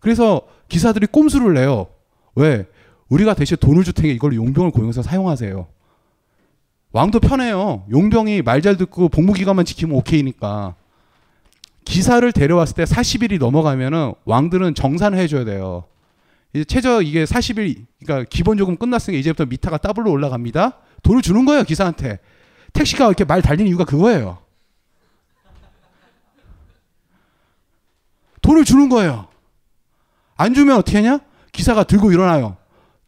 그래서 기사들이 꼼수를 내요. 왜? 우리가 대신 돈을 줄 테니 이걸 용병을 고용해서 사용하세요. 왕도 편해요. 용병이 말 잘 듣고 복무 기간만 지키면 오케이니까. 기사를 데려왔을 때 40일이 넘어가면은 왕들은 정산을 해줘야 돼요. 이제 최저 이게 40일, 그러니까 기본 요금 끝났으니까 이제부터 미터가 더블로 올라갑니다. 돈을 주는 거예요 기사한테. 택시가 이렇게 말 달리는 이유가 그거예요. 돈을 주는 거예요. 안 주면 어떻게 하냐? 기사가 들고 일어나요.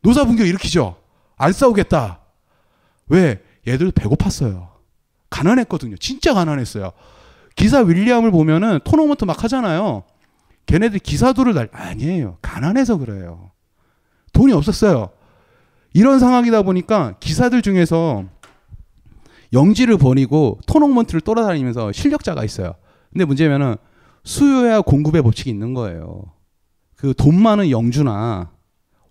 노사분규 일으키죠. 안 싸우겠다. 왜? 얘들 배고팠어요. 가난했거든요. 진짜 가난했어요. 기사 윌리엄을 보면은 토너먼트 막 하잖아요. 걔네들 기사도를 날 아니에요. 가난해서 그래요. 돈이 없었어요. 이런 상황이다 보니까 기사들 중에서 영지를 버리고 토너먼트를 돌아다니면서 실력자가 있어요. 근데 문제면은 수요야 공급의 법칙이 있는 거예요. 그 돈 많은 영주나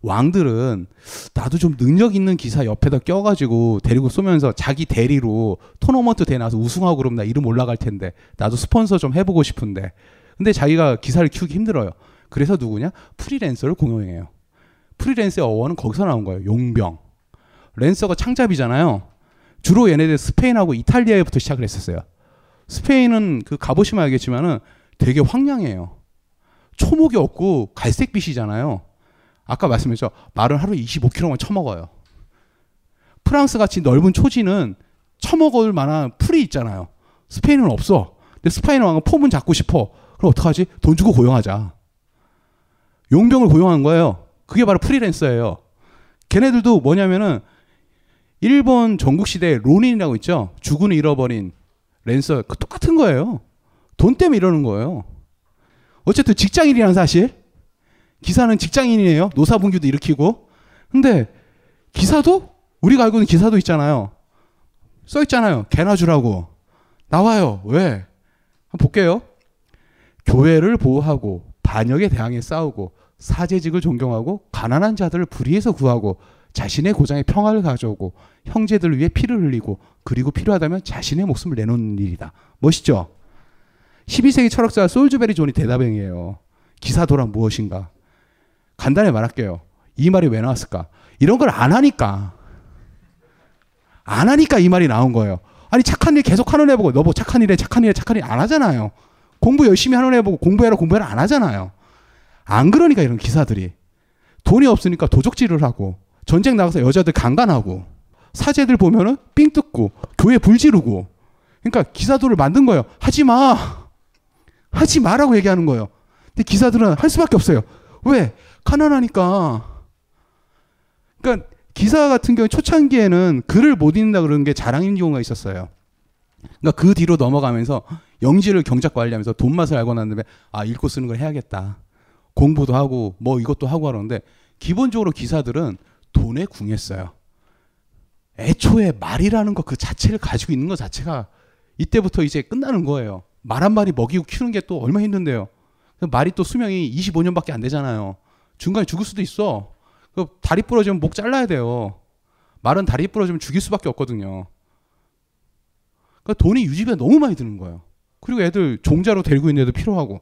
왕들은 나도 좀 능력 있는 기사 옆에다 껴가지고 데리고 쏘면서 자기 대리로 토너먼트 대 나서 우승하고 그러면 나 이름 올라갈 텐데 나도 스폰서 좀 해보고 싶은데 근데 자기가 기사를 키우기 힘들어요. 그래서 누구냐? 프리랜서를 공용해요. 프리랜서의 어원은 거기서 나온 거예요. 용병. 랜서가 창잡이잖아요. 주로 얘네들 스페인하고 이탈리아에부터 시작을 했었어요. 스페인은 그 가보시면 알겠지만은 되게 황량해요. 초목이 없고 갈색빛이잖아요. 아까 말씀했죠. 말은 하루 25kg만 처먹어요. 프랑스 같이 넓은 초지는 처먹을 만한 풀이 있잖아요. 스페인은 없어. 근데 스페인 왕은 폼은 잡고 싶어. 그럼 어떡하지? 돈 주고 고용하자. 용병을 고용한 거예요. 그게 바로 프리랜서예요. 걔네들도 뭐냐면은 일본 전국시대 로닌이라고 있죠. 주군을 잃어버린 랜서. 그 똑같은 거예요. 돈 때문에 이러는 거예요. 어쨌든 직장인이라는 사실. 기사는 직장인이에요. 노사분규도 일으키고. 근데 기사도 우리가 알고 있는 기사도 있잖아요. 써 있잖아요. 개나 주라고. 나와요. 왜? 한번 볼게요. 교회를 보호하고 반역에 대항해 싸우고 사제직을 존경하고 가난한 자들을 불의에서 구하고 자신의 고장에 평화를 가져오고 형제들을 위해 피를 흘리고 그리고 필요하다면 자신의 목숨을 내놓는 일이다. 멋있죠? 12세기 철학자 솔즈베리 존이 대답행이에요. 기사도란 무엇인가? 간단히 말할게요. 이 말이 왜 나왔을까? 이런 걸 안 하니까. 안 하니까 이 말이 나온 거예요. 아니 착한 일 계속 하는 애 보고 너 뭐 착한 일에 착한 일에 착한 일 안 하잖아요. 공부 열심히 하는 애 보고 공부해라 공부해라 안 하잖아요. 안 그러니까 이런 기사들이 돈이 없으니까 도적질을 하고 전쟁 나가서 여자들 강간하고 사제들 보면은 삥 뜯고 교회 불 지르고 그러니까 기사도를 만든 거예요. 하지 마. 하지 마라고 얘기하는 거예요. 근데 기사들은 할 수밖에 없어요. 왜? 가난하니까. 그러니까 기사 같은 경우 초창기에는 글을 못 읽는다 그러는 게 자랑인 경우가 있었어요. 그러니까 그 뒤로 넘어가면서 영지를 경작 관리하면서 돈 맛을 알고 난 다음에 아 읽고 쓰는 걸 해야겠다. 공부도 하고 뭐 이것도 하고 하는데 기본적으로 기사들은 돈에 궁했어요. 애초에 말이라는 것 그 자체를 가지고 있는 것 자체가 이때부터 이제 끝나는 거예요. 말 한 마리 먹이고 키우는 게 또 얼마나 힘든데요. 그 말이 또 수명이 25년밖에 안 되잖아요. 중간에 죽을 수도 있어. 그 다리 부러지면 목 잘라야 돼요. 말은 다리 부러지면 죽일 수밖에 없거든요. 그러니까 돈이 유지비가 너무 많이 드는 거예요. 그리고 애들 종자로 데리고 있는 애도 필요하고.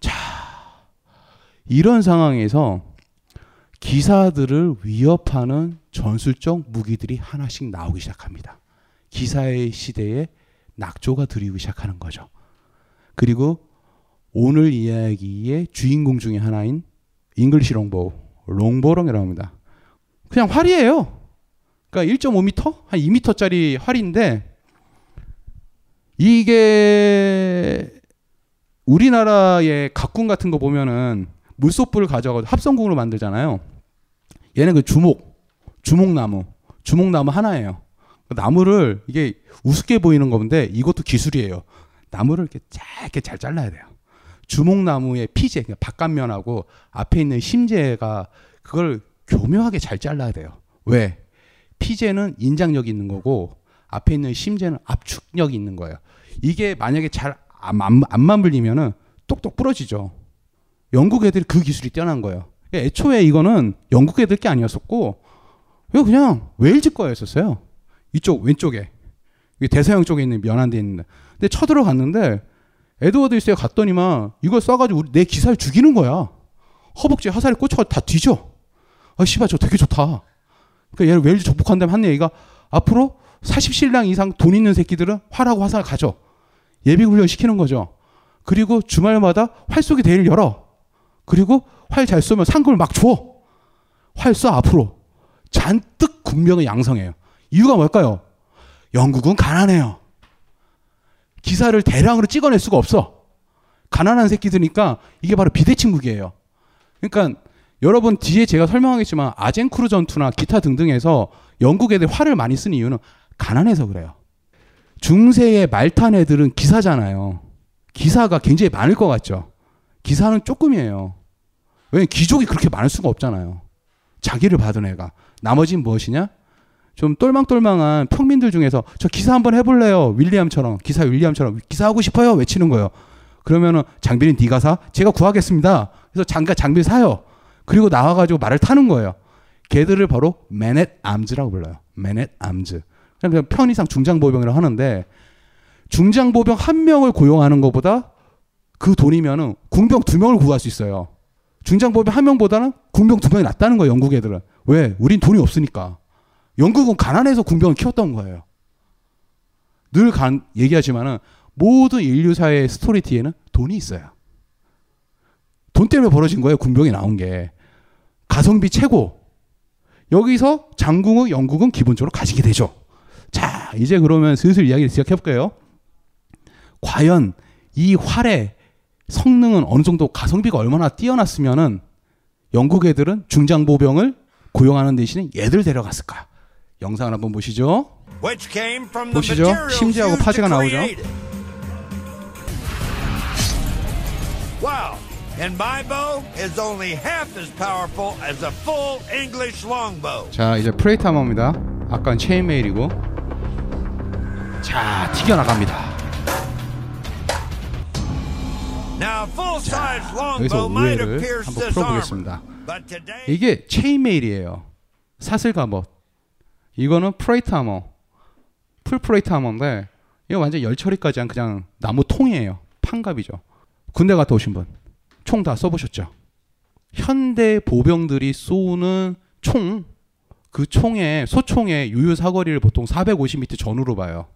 자, 이런 상황에서 기사들을 위협하는 전술적 무기들이 하나씩 나오기 시작합니다. 기사의 시대에 낙조가 드리기 시작하는 거죠. 그리고 오늘 이야기의 주인공 중에 하나인 English longbow, longbow라고 합니다. 그냥 활이에요. 그러니까 1.5m? 한 2m짜리 활인데 이게 우리나라의 각궁 같은 거 보면은 물소뿔을 가져가서 합성궁으로 만들잖아요. 얘는 그 주목, 주목나무, 주목나무 하나예요. 그 나무를 이게 우습게 보이는 건데 이것도 기술이에요. 나무를 이렇게 짧게 잘 잘라야 돼요. 주목나무의 피제, 그러니까 바깥면하고 앞에 있는 심재가 그걸 교묘하게 잘 잘라야 돼요. 왜? 피제는 인장력이 있는 거고 앞에 있는 심재는 압축력이 있는 거예요. 이게 만약에 잘 안, 안, 안 맞물리면은 똑똑 부러지죠. 영국 애들이 그 기술이 뛰어난 거예요. 애초에 이거는 영국 애들 게 아니었었고 이거 그냥 웨일즈 거였었어요. 이쪽 왼쪽에 대서양 쪽에 있는 면한데 있는. 근데 쳐들어갔는데 에드워드 일세가 갔더니만 이걸 써가지고 우리 내 기사를 죽이는 거야. 허벅지 화살에 꽂혀가 다 뒤져. 아 씨발 저 되게 좋다. 그러니까 얘를 웨일즈 정복한 다음에 한 얘기가 앞으로 40실링 이상 돈 있는 새끼들은 활하고 화살 가져. 예비 훈련 시키는 거죠. 그리고 주말마다 활 쏘기 대회를 열어. 그리고 활 잘 쏘면 상금을 막 줘. 활 쏴 앞으로. 잔뜩 군병을 양성해요. 이유가 뭘까요? 영국은 가난해요. 기사를 대량으로 찍어낼 수가 없어. 가난한 새끼들이니까 이게 바로 비대칭 무기예요. 그러니까 여러분 뒤에 제가 설명하겠지만 아젠크루 전투나 기타 등등에서 영국 애들 활을 많이 쓰는 이유는 가난해서 그래요. 중세의 말탄 애들은 기사잖아요. 기사가 굉장히 많을 것 같죠. 기사는 조금이에요. 왜냐면 귀족이 그렇게 많을 수가 없잖아요. 자기를 받은 애가. 나머지는 무엇이냐? 좀 똘망똘망한 평민들 중에서 저 기사 한번 해볼래요. 윌리엄처럼. 기사 윌리엄처럼. 기사 하고 싶어요. 외치는 거예요. 그러면은 장비는 네가 사? 제가 구하겠습니다. 그래서 장가 장비 사요. 그리고 나와가지고 말을 타는 거예요. 걔들을 바로 men-at-arms라고 불러요. men-at-arms. 그냥 편의상 중장보병이라고 하는데 중장보병 한 명을 고용하는 것보다 그 돈이면은 궁병 두 명을 구할 수 있어요. 중장보병 한 명보다는 궁병 두 명이 낫다는 거예요. 영국 애들은. 왜? 우린 돈이 없으니까. 영국은 가난해서 궁병을 키웠던 거예요. 늘 간, 얘기하지만은 모든 인류사의 스토리 뒤에는 돈이 있어요. 돈 때문에 벌어진 거예요. 군병이 나온 게. 가성비 최고. 여기서 장궁의 영국은 기본적으로 가지게 되죠. 자, 이제 그러면 슬슬 이야기를 시작해 볼게요. 과연 이 활의 성능은 어느 정도 가성비가 얼마나 뛰어났으면은 영국 애들은 중장보병을 고용하는 대신에 얘들 데려갔을까? 영상을 한번 보시죠. 보시죠. 심지하고 파지가 나오죠. Wow. And my bow is only half as powerful as a full English longbow. 자, 이제 plate armor입니다. 아까는 chain mail이고. 자, 튀겨 나갑니다. Now, full size 여기서 longbow might have 우회를 한번. 풀어보겠습니다. 이게 chain mail이에요. 사슬 갑옷. 이거는 plate armor. full plate armor인데 이거 완전 열 처리까지 한 그냥 나무 통이에요. 판갑이죠. 군대 갔다 오신 분. 총 다 써보셨죠? 현대 보병들이 쏘는 총, 그 총의, 소총의 유효 사거리를 보통 450m 전후로 봐요.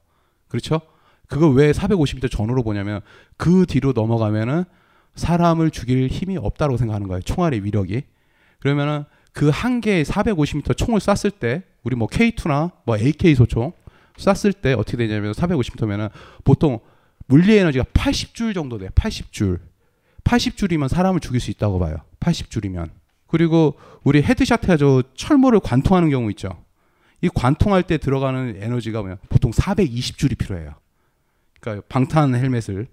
그렇죠? 그거 왜 450m 전후로 보냐면 그 뒤로 넘어가면은 사람을 죽일 힘이 없다고 생각하는 거예요. 총알의 위력이. 그러면은 그 한 개의 450m 총을 쐈을 때 우리 뭐 K2나 뭐 AK 소총 쐈을 때 어떻게 되냐면 450m면은 보통 물리 에너지가 80줄 정도 돼요. 80줄. 80줄이면 사람을 죽일 수 있다고 봐요. 80줄이면. 그리고 우리 headshot 해가지고 철모를 관통하는 경우 있죠. 이 관통할 때 들어가는 에너지가 뭐냐? 보통 420줄이 필요해요. 그러니까 방탄 헬멧을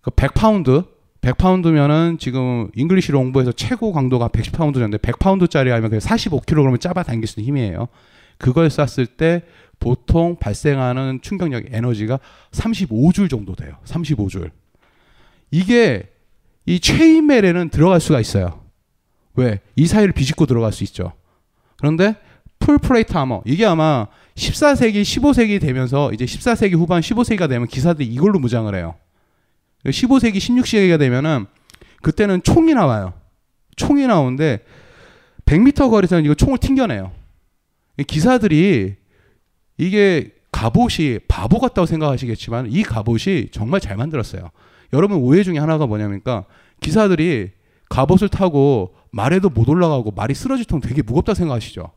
그 100파운드 100파운드면은 지금 English longbow에서 최고 강도가 110파운드 정도 100파운드짜리 하면 45kg 잡아 당길 수 있는 힘이에요. 그걸 쐈을 때 보통 발생하는 충격력 에너지가 35줄 정도 돼요. 35줄. 이게 이 chain mail에는 들어갈 수가 있어요. 왜? 이 사이를 비집고 들어갈 수 있죠. 그런데 full plate armor 이게 아마 14세기, 15세기 되면서 이제 14세기 후반, 15세기가 되면 기사들이 이걸로 무장을 해요. 15세기, 16세기가 되면은 그때는 총이 나와요. 총이 나오는데 100m 거리에서는 이거 총을 튕겨내요. 기사들이 이게 갑옷이 바보 같다고 생각하시겠지만 이 갑옷이 정말 잘 만들었어요. 여러분 오해 중에 하나가 뭐냐니까 기사들이 갑옷을 타고 말에도 못 올라가고 말이 쓰러질 통 되게 무겁다 생각하시죠.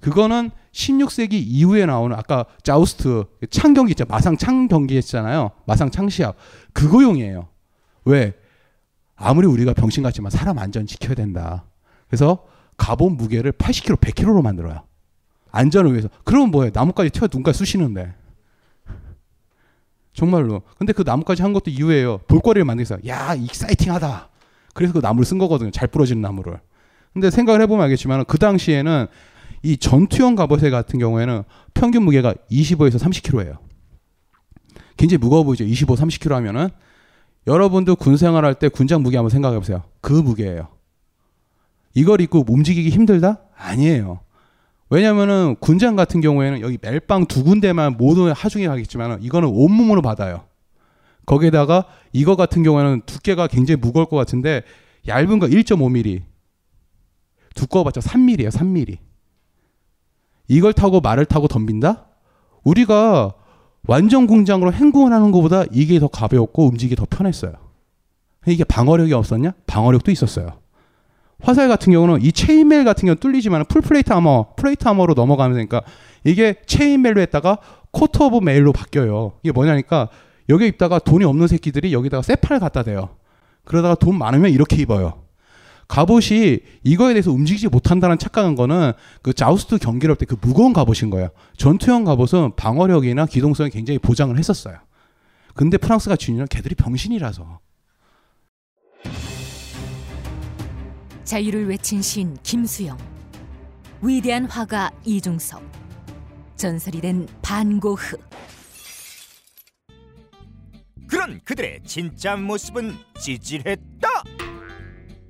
그거는 16세기 이후에 나오는 아까 자우스트 창 경기 있죠. 마상 창 경기 했잖아요. 마상 창 시합. 그거용이에요. 왜? 아무리 우리가 병신 같지만 사람 안전 지켜야 된다. 그래서 갑옷 무게를 80kg, 100kg로 만들어요. 안전을 위해서. 그러면 뭐해? 나뭇가지 튀어 눈까지 쑤시는데. 정말로. 근데 그 나뭇가지 한 것도 이유예요. 볼거리를 만들기 위해서. 야, 익사이팅하다. 그래서 그 나무를 쓴 거거든요. 잘 부러지는 나무를. 근데 생각을 해보면 알겠지만 그 당시에는 이 전투용 갑옷에 같은 경우에는 평균 무게가 25에서 30kg예요. 굉장히 무거워 보이죠. 25, 30kg 하면은 여러분도 군 생활할 때 군장 무게 한번 생각해 보세요. 그 무게예요. 이걸 입고 움직이기 힘들다? 아니에요. 왜냐면은 군장 같은 경우에는 여기 멜빵 두 군데만 모두 하중에 가겠지만 이거는 온몸으로 받아요. 거기에다가 이거 같은 경우에는 두께가 굉장히 무거울 것 같은데 얇은 거 1.5mm. 두꺼워봤자 3mm예요, 3mm. 이걸 타고 말을 타고 덤빈다? 우리가 완전 군장으로 행군을 하는 것보다 이게 더 가벼웠고 움직이기 더 편했어요. 이게 방어력이 없었냐? 방어력도 있었어요. 화살 같은 경우는 이 chain mail 같은 경우는 뚫리지만 full plate armor, plate armor로 넘어가면서 이게 chain mail로 했다가 coat of mail로 바뀌어요. 이게 뭐냐니까 여기 입다가 돈이 없는 새끼들이 여기다가 쇠판을 갖다 대요. 그러다가 돈 많으면 이렇게 입어요. 갑옷이 이거에 대해서 움직이지 못한다는 착각한 거는 그 자우스트 경기를 할 때 그 무거운 갑옷인 거예요. 전투형 갑옷은 방어력이나 기동성이 굉장히 보장을 했었어요. 근데 프랑스가 주인은 걔들이 병신이라서. 자유를 외친 신 김수영, 위대한 화가 이중섭, 전설이 된 반고흐. 그런 그들의 진짜 모습은 찌질했다.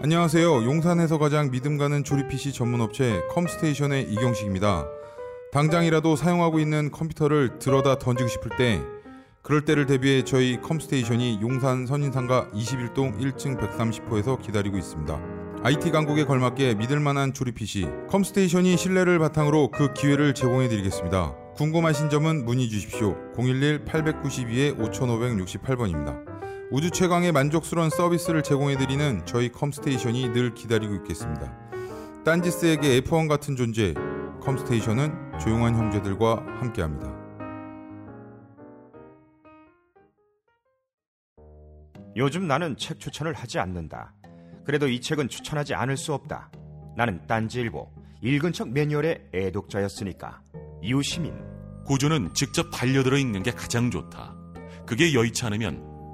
안녕하세요. 용산에서 가장 믿음 가는 조립 PC 전문 업체 컴스테이션의 이경식입니다. 당장이라도 사용하고 있는 컴퓨터를 들어다 던지고 싶을 때 그럴 때를 대비해 저희 컴스테이션이 용산 선인상가 21동 1층 130호에서 기다리고 있습니다. IT 강국에 걸맞게 믿을 만한 조립 PC 컴스테이션이 신뢰를 바탕으로 그 기회를 제공해 드리겠습니다. 궁금하신 점은 문의 주십시오. 011-892-5568번입니다. 우주 최강의 만족스러운 서비스를 제공해드리는 저희 컴스테이션이 늘 기다리고 있겠습니다. 딴지스에게 F1 같은 존재, 컴스테이션은 조용한 형제들과 함께합니다. 요즘 나는 책 추천을 하지 않는다. 그래도 이 책은 추천하지 않을 수 없다. 나는 딴지일보 읽은 척 매뉴얼의 애독자였으니까. 이웃시민 고전은 직접 반려들어 읽는 게 가장 좋다. 그게 여의치 않으면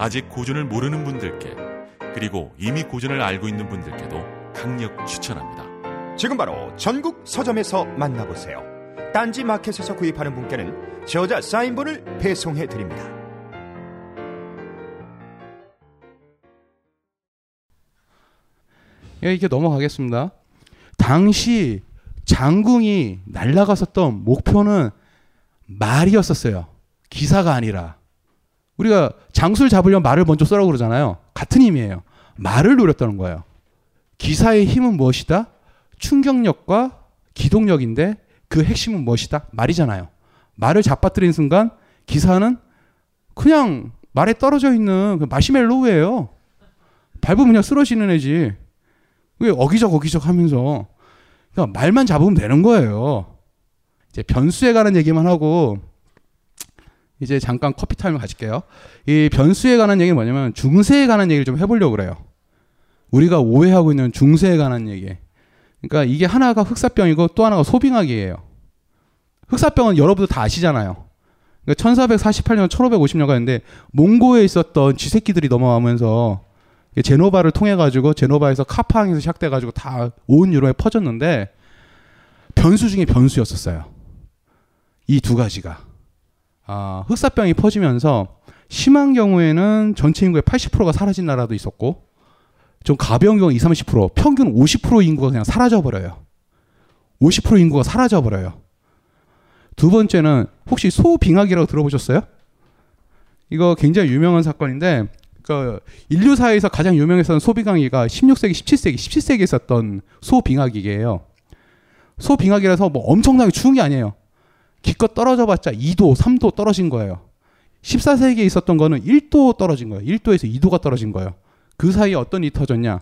아직 고전을 모르는 분들께 그리고 이미 고전을 알고 있는 분들께도 강력 추천합니다. 지금 바로 전국 서점에서 만나보세요. 딴지 마켓에서 구입하는 분께는 저자 사인본을 배송해 드립니다. 예, 이렇게 넘어가겠습니다. 당시 장궁이 날아갔었던 목표는 말이었었어요. 기사가 아니라. 우리가 장수를 잡으려면 말을 먼저 써라고 그러잖아요. 같은 의미예요. 말을 노렸다는 거예요. 기사의 힘은 무엇이다? 충격력과 기동력인데 그 핵심은 무엇이다? 말이잖아요. 말을 잡아뜨린 순간 기사는 그냥 말에 떨어져 있는 그 마시멜로우예요. 밟으면 그냥 쓰러지는 애지. 왜 어기적 어기적 하면서 그러니까 말만 잡으면 되는 거예요. 이제 변수에 관한 얘기만 하고 이제 잠깐 커피 타임을 가질게요. 이 변수에 관한 얘기는 뭐냐면 중세에 관한 얘기를 좀 해보려고 그래요. 우리가 오해하고 있는 중세에 관한 얘기. 그러니까 이게 하나가 흑사병이고 또 하나가 소빙학이에요. 흑사병은 여러분도 다 아시잖아요. 그러니까 1448년, 1550년가였는데 몽고에 있었던 쥐새끼들이 넘어가면서 제노바를 통해 가지고 제노바에서 카파항에서 시작돼 가지고 다 온 유럽에 퍼졌는데 변수 중에 변수였었어요. 이 두 가지가 아, 흑사병이 퍼지면서 심한 경우에는 전체 인구의 80%가 사라진 나라도 있었고 좀 가벼운 경우 20, 30% 평균 50% 인구가 그냥 사라져 버려요. 50% 인구가 사라져 버려요. 두 번째는 혹시 소빙하기라고 들어보셨어요? 이거 굉장히 유명한 사건인데 그 인류사에서 가장 유명했던 소빙하기가 16세기, 17세기, 17세기에 있었던 소빙하기예요. 소빙하기라서 뭐 엄청나게 추운 게 아니에요. 기껏 떨어져 봤자 2도, 3도 떨어진 거예요. 14세기에 있었던 거는 1도 떨어진 거예요. 1도에서 2도가 떨어진 거예요. 그 사이에 어떤 일이 터졌냐?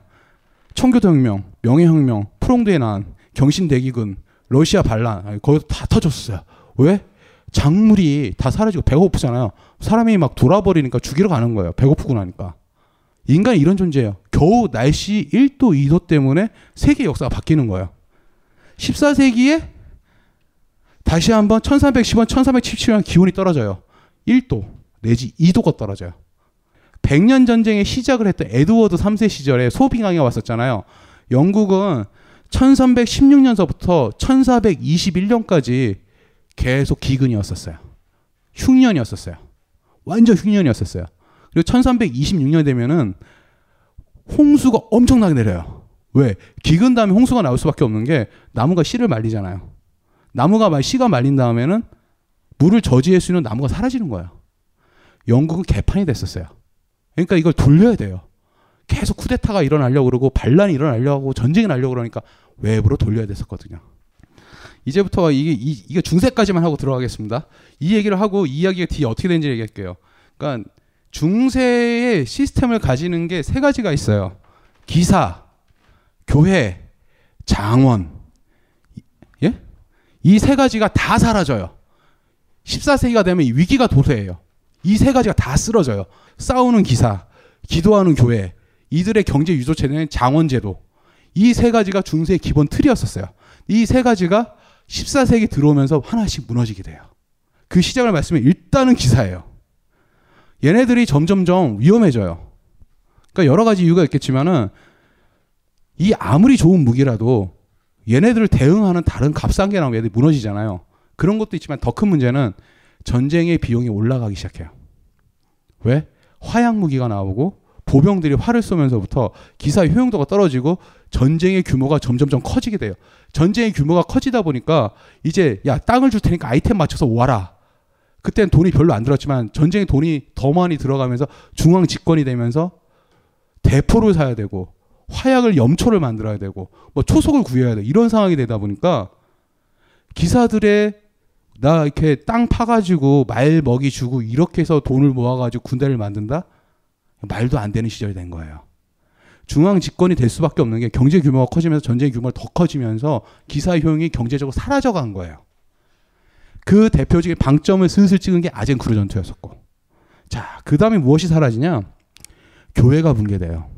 청교도혁명, 명예혁명, 프롱드에 난 경신대기군, 러시아 반란, 거기 다 터졌어요. 왜? 작물이 다 사라지고 배고프잖아요. 사람이 막 돌아버리니까 죽이러 가는 거예요. 배고프고 나니까. 인간이 이런 존재예요. 겨우 날씨 1도, 2도 때문에 세계 역사가 바뀌는 거예요. 14세기에 다시 한번 1310원, 1377년 기온이 떨어져요. 1도 내지 2도가 떨어져요. 100년 전쟁의 시작을 했던 에드워드 3세 시절에 소빙항이 왔었잖아요. 영국은 1316년서부터 1421년까지 계속 기근이었었어요. 흉년이었었어요. 완전 흉년이었었어요. 그리고 1326년 되면은 홍수가 엄청나게 내려요. 왜? 기근 다음에 홍수가 나올 수밖에 없는 게 나무가 씨를 말리잖아요. 나무가 씨가 말린 다음에는 물을 저지할 수 있는 나무가 사라지는 거예요. 영국은 개판이 됐었어요. 그러니까 이걸 돌려야 돼요. 계속 쿠데타가 일어나려고 그러고 반란이 일어나려고 하고 전쟁이 나려고 그러니까 외부로 돌려야 됐었거든요. 이제부터 이게 이, 이게 중세까지만 하고 들어가겠습니다. 이 얘기를 하고 이 이야기가 뒤에 어떻게 되는지 얘기할게요. 그러니까 중세의 시스템을 가지는 게 세 가지가 있어요. 기사, 교회, 장원. 예? 이세 가지가 다 사라져요. 14세기가 되면 위기가 도래해요. 이 세 가지가 다 쓰러져요. 싸우는 기사, 기도하는 교회, 이들의 경제 유조 체제는 장원제도. 이 세 가지가 중세의 기본 틀이었었어요. 이 세 가지가 14세기 들어오면서 하나씩 무너지게 돼요. 그 시작을 말씀해 일단은 기사예요. 얘네들이 점점점 위험해져요. 그러니까 여러 가지 이유가 있겠지만은 이 아무리 좋은 무기라도 얘네들을 대응하는 다른 값싼 게 나오면 얘들이 무너지잖아요. 그런 것도 있지만 더 큰 문제는 전쟁의 비용이 올라가기 시작해요. 왜? 화약 무기가 나오고 보병들이 활을 쏘면서부터 기사의 효용도가 떨어지고 전쟁의 규모가 점점점 커지게 돼요. 전쟁의 규모가 커지다 보니까 이제 야 땅을 줄 테니까 아이템 맞춰서 와라. 그때는 돈이 별로 안 들었지만 전쟁에 돈이 더 많이 들어가면서 중앙 집권이 되면서 대포를 사야 되고 화약을 염초를 만들어야 되고 뭐 초속을 구해야 돼 이런 상황이 되다 보니까 기사들의 나 이렇게 땅 파가지고 말 먹이 주고 이렇게 해서 돈을 모아가지고 군대를 만든다 말도 안 되는 시절이 된 거예요. 중앙 집권이 될 수밖에 없는 게 경제 규모가 커지면서 전쟁 규모가 더 커지면서 기사 효용이 경제적으로 사라져 간 거예요. 그 대표적인 방점을 슬슬 찍은 게 아젠크루 전투였었고. 자, 그 다음에 무엇이 사라지냐? 교회가 붕괴돼요.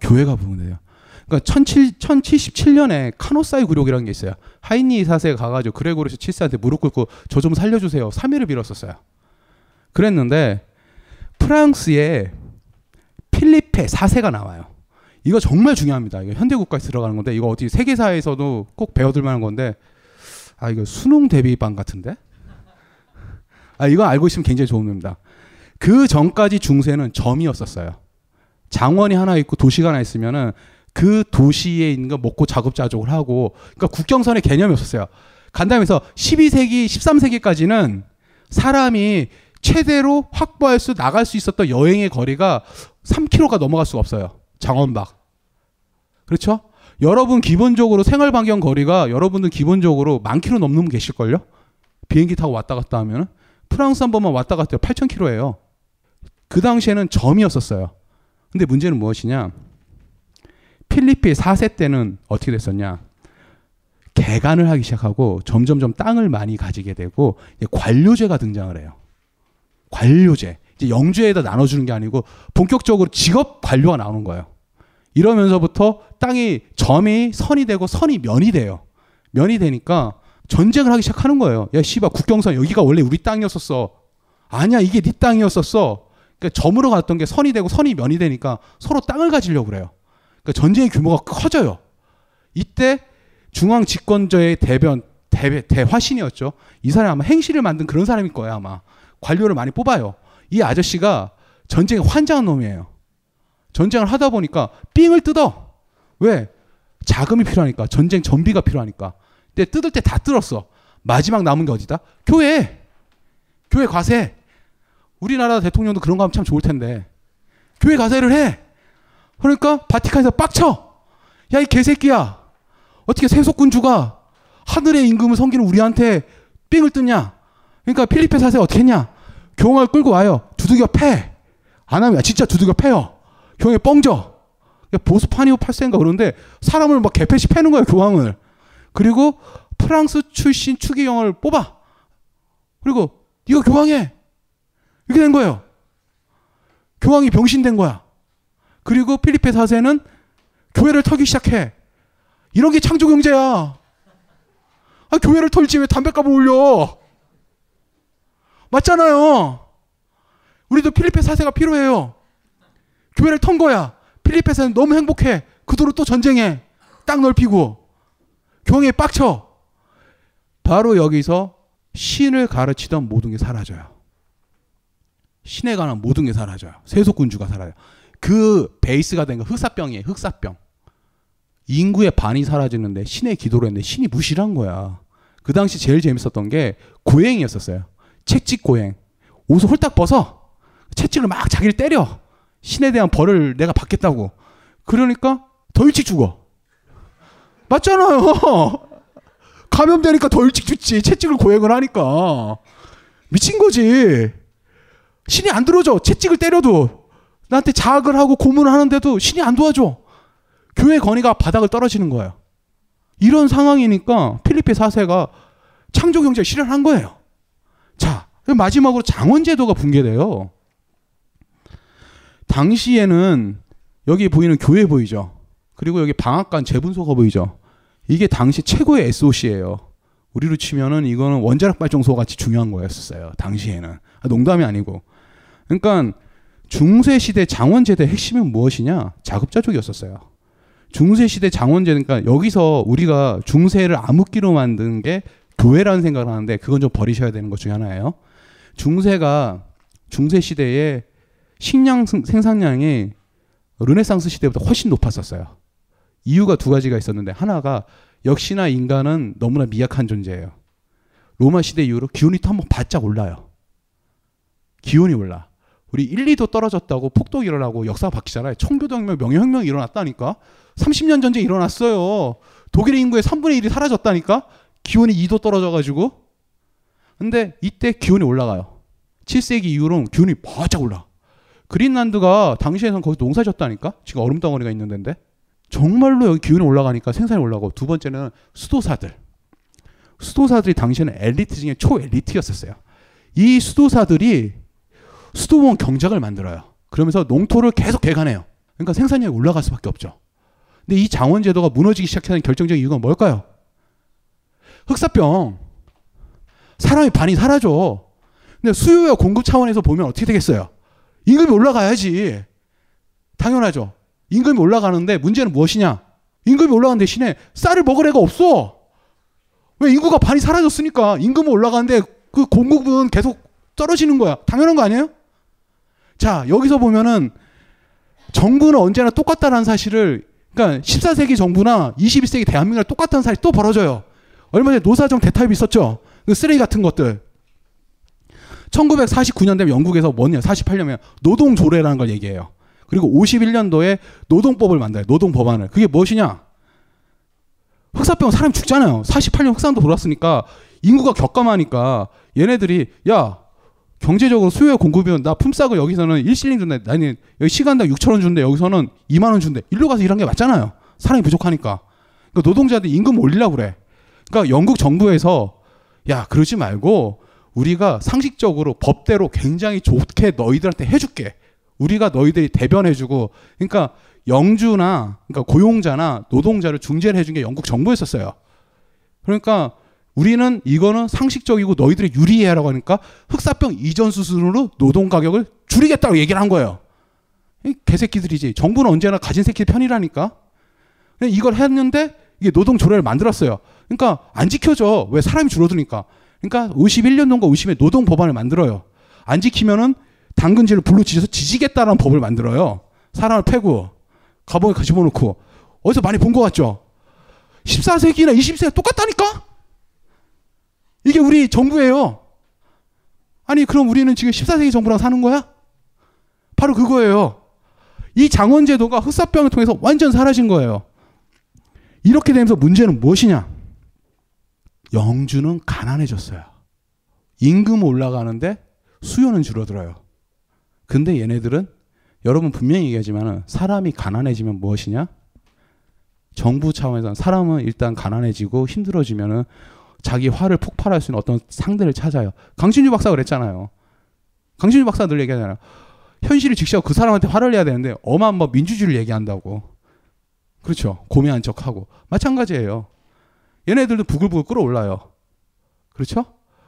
교회가 붕괴돼요. 그러니까 1077년에 카노사이 굴욕이라는 게 있어요. 하이니 4세가 가가지고 그레고리스 7세한테 무릎 꿇고 저 좀 살려주세요. 3일을 빌었었어요. 그랬는데 프랑스에 필리페 4세가 나와요. 이거 정말 중요합니다. 이거 현대 국가에 들어가는 건데 이거 어디 세계사에서도 꼭 배워둘 만한 건데 아 이거 수능 대비반 같은데? 아 이거 알고 있으면 굉장히 좋은 겁니다. 그 전까지 중세는 점이었었어요. 장원이 하나 있고 도시가 하나 있으면은 그 도시에 있는 거 먹고 자급자족을 하고 그러니까 국경선의 개념이 없었어요. 간다면서 12세기, 13세기까지는 사람이 최대로 확보할 수 나갈 수 있었던 여행의 거리가 3km가 넘어갈 수가 없어요. 장원박. 그렇죠? 여러분 기본적으로 생활 반경 거리가 여러분들 기본적으로 만 킬로 넘는 분 계실걸요? 비행기 타고 왔다 갔다 하면은 프랑스 한 번만 왔다 갔다 8천 킬로예요. 그 당시에는 점이었었어요. 근데 문제는 무엇이냐? 필리핀 4세 때는 어떻게 됐었냐? 개간을 하기 시작하고 점점점 땅을 많이 가지게 되고 관료제가 등장을 해요. 관료제. 이제 영주에다 나눠주는 게 아니고 본격적으로 직업 관료가 나오는 거예요. 이러면서부터 땅이 점이 선이 되고 선이 면이 돼요. 면이 되니까 전쟁을 하기 시작하는 거예요. 야 씨발 국경선 여기가 원래 우리 땅이었었어. 아니야 이게 네 땅이었었어. 그러니까 점으로 갔던 게 선이 되고 선이 면이 되니까 서로 땅을 가지려고 그래요. 그러니까 전쟁의 규모가 커져요. 이때 중앙 집권자의 대변 대, 대화신이었죠. 이 사람이 아마 행실을 만든 그런 사람일 거예요 아마. 관료를 많이 뽑아요. 이 아저씨가 전쟁에 환장한 놈이에요. 전쟁을 하다 보니까 삥을 뜯어. 왜? 자금이 필요하니까. 전쟁 전비가 필요하니까. 근데 뜯을 때 다 뜯었어. 마지막 남은 게 어디다? 교회. 교회 과세. 우리나라 대통령도 그런 거 하면 참 좋을 텐데. 교회 과세를 해. 그러니까 바티칸에서 빡쳐. 야, 이 개새끼야. 어떻게 세속군주가 하늘의 임금을 섬기는 우리한테 삥을 뜯냐? 그러니까 필리핀 사세 어떻게 했냐? 교황을 끌고 와요. 두들겨 패. 안 하면 진짜 두들겨 패요. 교황이 뻥져. 보스파니오 8세인가 그런데 사람을 막 개패시 패는 거예요, 교황을. 그리고 프랑스 출신 추기경을 뽑아. 그리고 이거 교황해. 이렇게 된 거예요. 교황이 병신된 거야. 그리고 필리핀 사세는 교회를 털기 시작해. 이런 게 창조 경제야. 아, 교회를 털지 왜 담배값을 올려? 맞잖아요. 우리도 필리핀 사세가 필요해요. 교회를 턴 거야. 필리핀 사세는 너무 행복해. 그도로 또 전쟁해. 땅 넓히고. 교황에 빡쳐. 바로 여기서 신을 가르치던 모든 게 사라져요. 신에 관한 모든 게 사라져요. 세속군주가 사라져요. 그 베이스가 된건 흑사병이에요. 흑사병. 인구의 반이 사라지는데 신의 기도로 했는데 신이 무시를 한 거야. 그 당시 제일 재밌었던 게 고행이었었어요. 채찍 고행. 옷을 홀딱 벗어. 채찍을 막 자기를 때려. 신에 대한 벌을 내가 받겠다고. 그러니까 더 일찍 죽어. 맞잖아요. 감염되니까 더 일찍 죽지. 채찍을 고행을 하니까. 미친 거지. 신이 안 들어줘. 채찍을 때려도. 나한테 자학을 하고 고문을 하는데도 신이 안 도와줘. 교회 건의가 바닥을 떨어지는 거예요. 이런 상황이니까 필리핀 사세가 창조 경제를 실현한 거예요. 자, 마지막으로 장원 제도가 붕괴돼요. 당시에는 여기 보이는 교회 보이죠? 그리고 여기 방앗간 재분소가 보이죠? 이게 당시 최고의 SOC예요. 우리로 치면은 이거는 원자력 발전소 같이 중요한 거였어요. 당시에는. 아, 농담이 아니고. 그러니까 중세 시대 장원제대 핵심은 무엇이냐? 자급자족이었었어요. 중세 시대 장원제 그러니까 여기서 우리가 중세를 암흑기로 만든 게 교회라는 생각을 하는데 그건 좀 버리셔야 되는 것 중에 하나예요. 중세가 중세 시대에 식량 생산량이 르네상스 시대보다 훨씬 높았었어요. 이유가 두 가지가 있었는데 하나가 역시나 인간은 너무나 미약한 존재예요. 로마 시대 이후로 기온이 또 한번 바짝 올라요. 기온이 올라. 우리 1, 2도 떨어졌다고 폭독이 일어나고 역사가 바뀌잖아요. 청교도혁명, 명예혁명이 일어났다니까. 30년 전쟁이 일어났어요. 독일의 인구의 3분의 1이 사라졌다니까. 기온이 2도 떨어져가지고. 근데 이때 기온이 올라가요. 7세기 이후로는 기온이 바짝 올라. 그린란드가 당시에는 거기 농사 졌다니까. 지금 얼음 덩어리가 있는 데인데. 정말로 여기 기온이 올라가니까 생산이 올라가고 두 번째는 수도사들. 수도사들이 당시에는 엘리트 중에 초엘리트였었어요. 이 수도사들이 수도원 경작을 만들어요. 그러면서 농토를 계속 개간해요. 그러니까 생산량이 올라갈 수밖에 없죠. 근데 이 장원 제도가 무너지기 시작하는 결정적인 이유가 뭘까요? 흑사병. 사람이 반이 사라져. 근데 수요와 공급 차원에서 보면 어떻게 되겠어요? 임금이 올라가야지. 당연하죠. 임금이 올라가는데 문제는 무엇이냐? 임금이 올라가는 대신에 쌀을 먹을 애가 없어. 왜 인구가 반이 사라졌으니까 임금은 올라가는데 그 공급은 계속 떨어지는 거야. 당연한 거 아니에요? 자, 여기서 보면은 정부는 언제나 똑같다는 사실을 그러니까 14세기 정부나 21세기 대한민국이랑 똑같다는 사실이 또 벌어져요. 얼마 전에 노사정 대타입 있었죠. 그 쓰레기 같은 것들. 1949년 되면 영국에서 뭐냐? 48년이면 노동 조례라는 걸 얘기해요. 그리고 51년도에 노동법을 만들어요. 노동 법안을. 그게 무엇이냐? 흑사병 사람 죽잖아요. 48년 흑산도 돌았으니까 인구가 격감하니까 얘네들이 야 경제적으로 수요에 공급이면 나 품삯을 여기서는 1실링 준대. 나는 여기 시간당 6천 원 준대. 여기서는 2만 원 준대. 일로 가서 일한 게 맞잖아요. 사람이 부족하니까. 그러니까 노동자들 임금 올리려고 그래. 그러니까 영국 정부에서 야 그러지 말고 우리가 상식적으로 법대로 굉장히 좋게 너희들한테 해줄게. 우리가 너희들이 대변해주고 그러니까 영주나 그러니까 고용자나 노동자를 중재를 해준 게 영국 정부였었어요. 그러니까 우리는 이거는 상식적이고 너희들이 유리해라고 하니까 흑사병 이전 수준으로 노동 가격을 줄이겠다고 얘기를 한 거예요. 이 개새끼들이지. 정부는 언제나 가진 새끼 편이라니까. 이걸 했는데 이게 노동 조례를 만들었어요. 그러니까 안 지켜져. 왜 사람이 줄어드니까. 그러니까 51년도인가 50에 노동 법안을 만들어요. 안 지키면은 당근질을 불로 지져서 지지겠다라는 법을 만들어요. 사람을 패고 가방에 집어넣고 어디서 많이 본 것 같죠? 14세기나 20세기 똑같다니까? 이게 우리 정부예요. 아니 그럼 우리는 지금 14세기 정부랑 사는 거야? 바로 그거예요. 이 장원제도가 흑사병을 통해서 완전 사라진 거예요. 이렇게 되면서 문제는 무엇이냐? 영주는 가난해졌어요. 임금 올라가는데 수요는 줄어들어요. 근데 얘네들은 여러분 분명히 얘기하지만 사람이 가난해지면 무엇이냐? 정부 차원에서 사람은 일단 가난해지고 힘들어지면은 자기 화를 폭발할 수 있는 어떤 상대를 찾아요. 강신주 박사가 그랬잖아요. 강신주 박사 늘 얘기하잖아요. 현실을 직시하고 그 사람한테 화를 내야 되는데 어마한 뭐 민주주의를 얘기한다고. 그렇죠. 고매한 척하고. 마찬가지예요. 얘네들도 부글부글 끓어올라요. 그렇죠?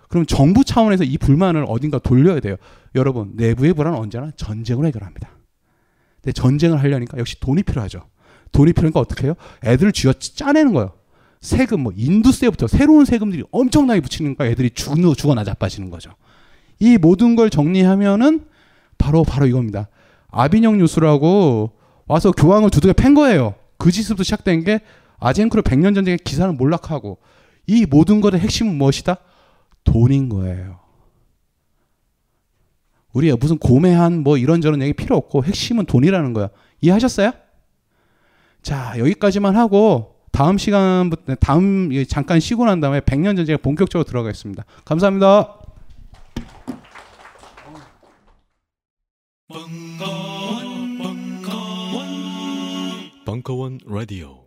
그럼 정부 차원에서 이 불만을 어딘가 돌려야 돼요. 여러분, 내부의 불안은 언제나 전쟁으로 해결합니다. 근데 전쟁을 하려니까 역시 돈이 필요하죠. 돈이 필요하니까 어떻게 해요? 애들을 쥐어 짜내는 거예요. 세금, 뭐, 인두세부터 새로운 세금들이 엄청나게 붙이니까 애들이 죽어, 죽어나 자빠지는 거죠. 이 모든 걸 정리하면은 바로, 바로 이겁니다. 아비뇽 뉴스라고 와서 교황을 두들겨 팬 거예요. 그 짓부터 시작된 게 아젠크로 100년 전쟁의 기사는 몰락하고 이 모든 것의 핵심은 무엇이다? 돈인 거예요. 우리가 무슨 고매한 뭐 이런저런 얘기 필요 없고 핵심은 돈이라는 거야. 이해하셨어요? 자, 여기까지만 하고 다음 시간부터 다음 잠깐 쉬고 난 다음에 100년 전쟁에 본격적으로 들어가겠습니다. 감사합니다. 벙커원, 벙커원, 벙커원 라디오.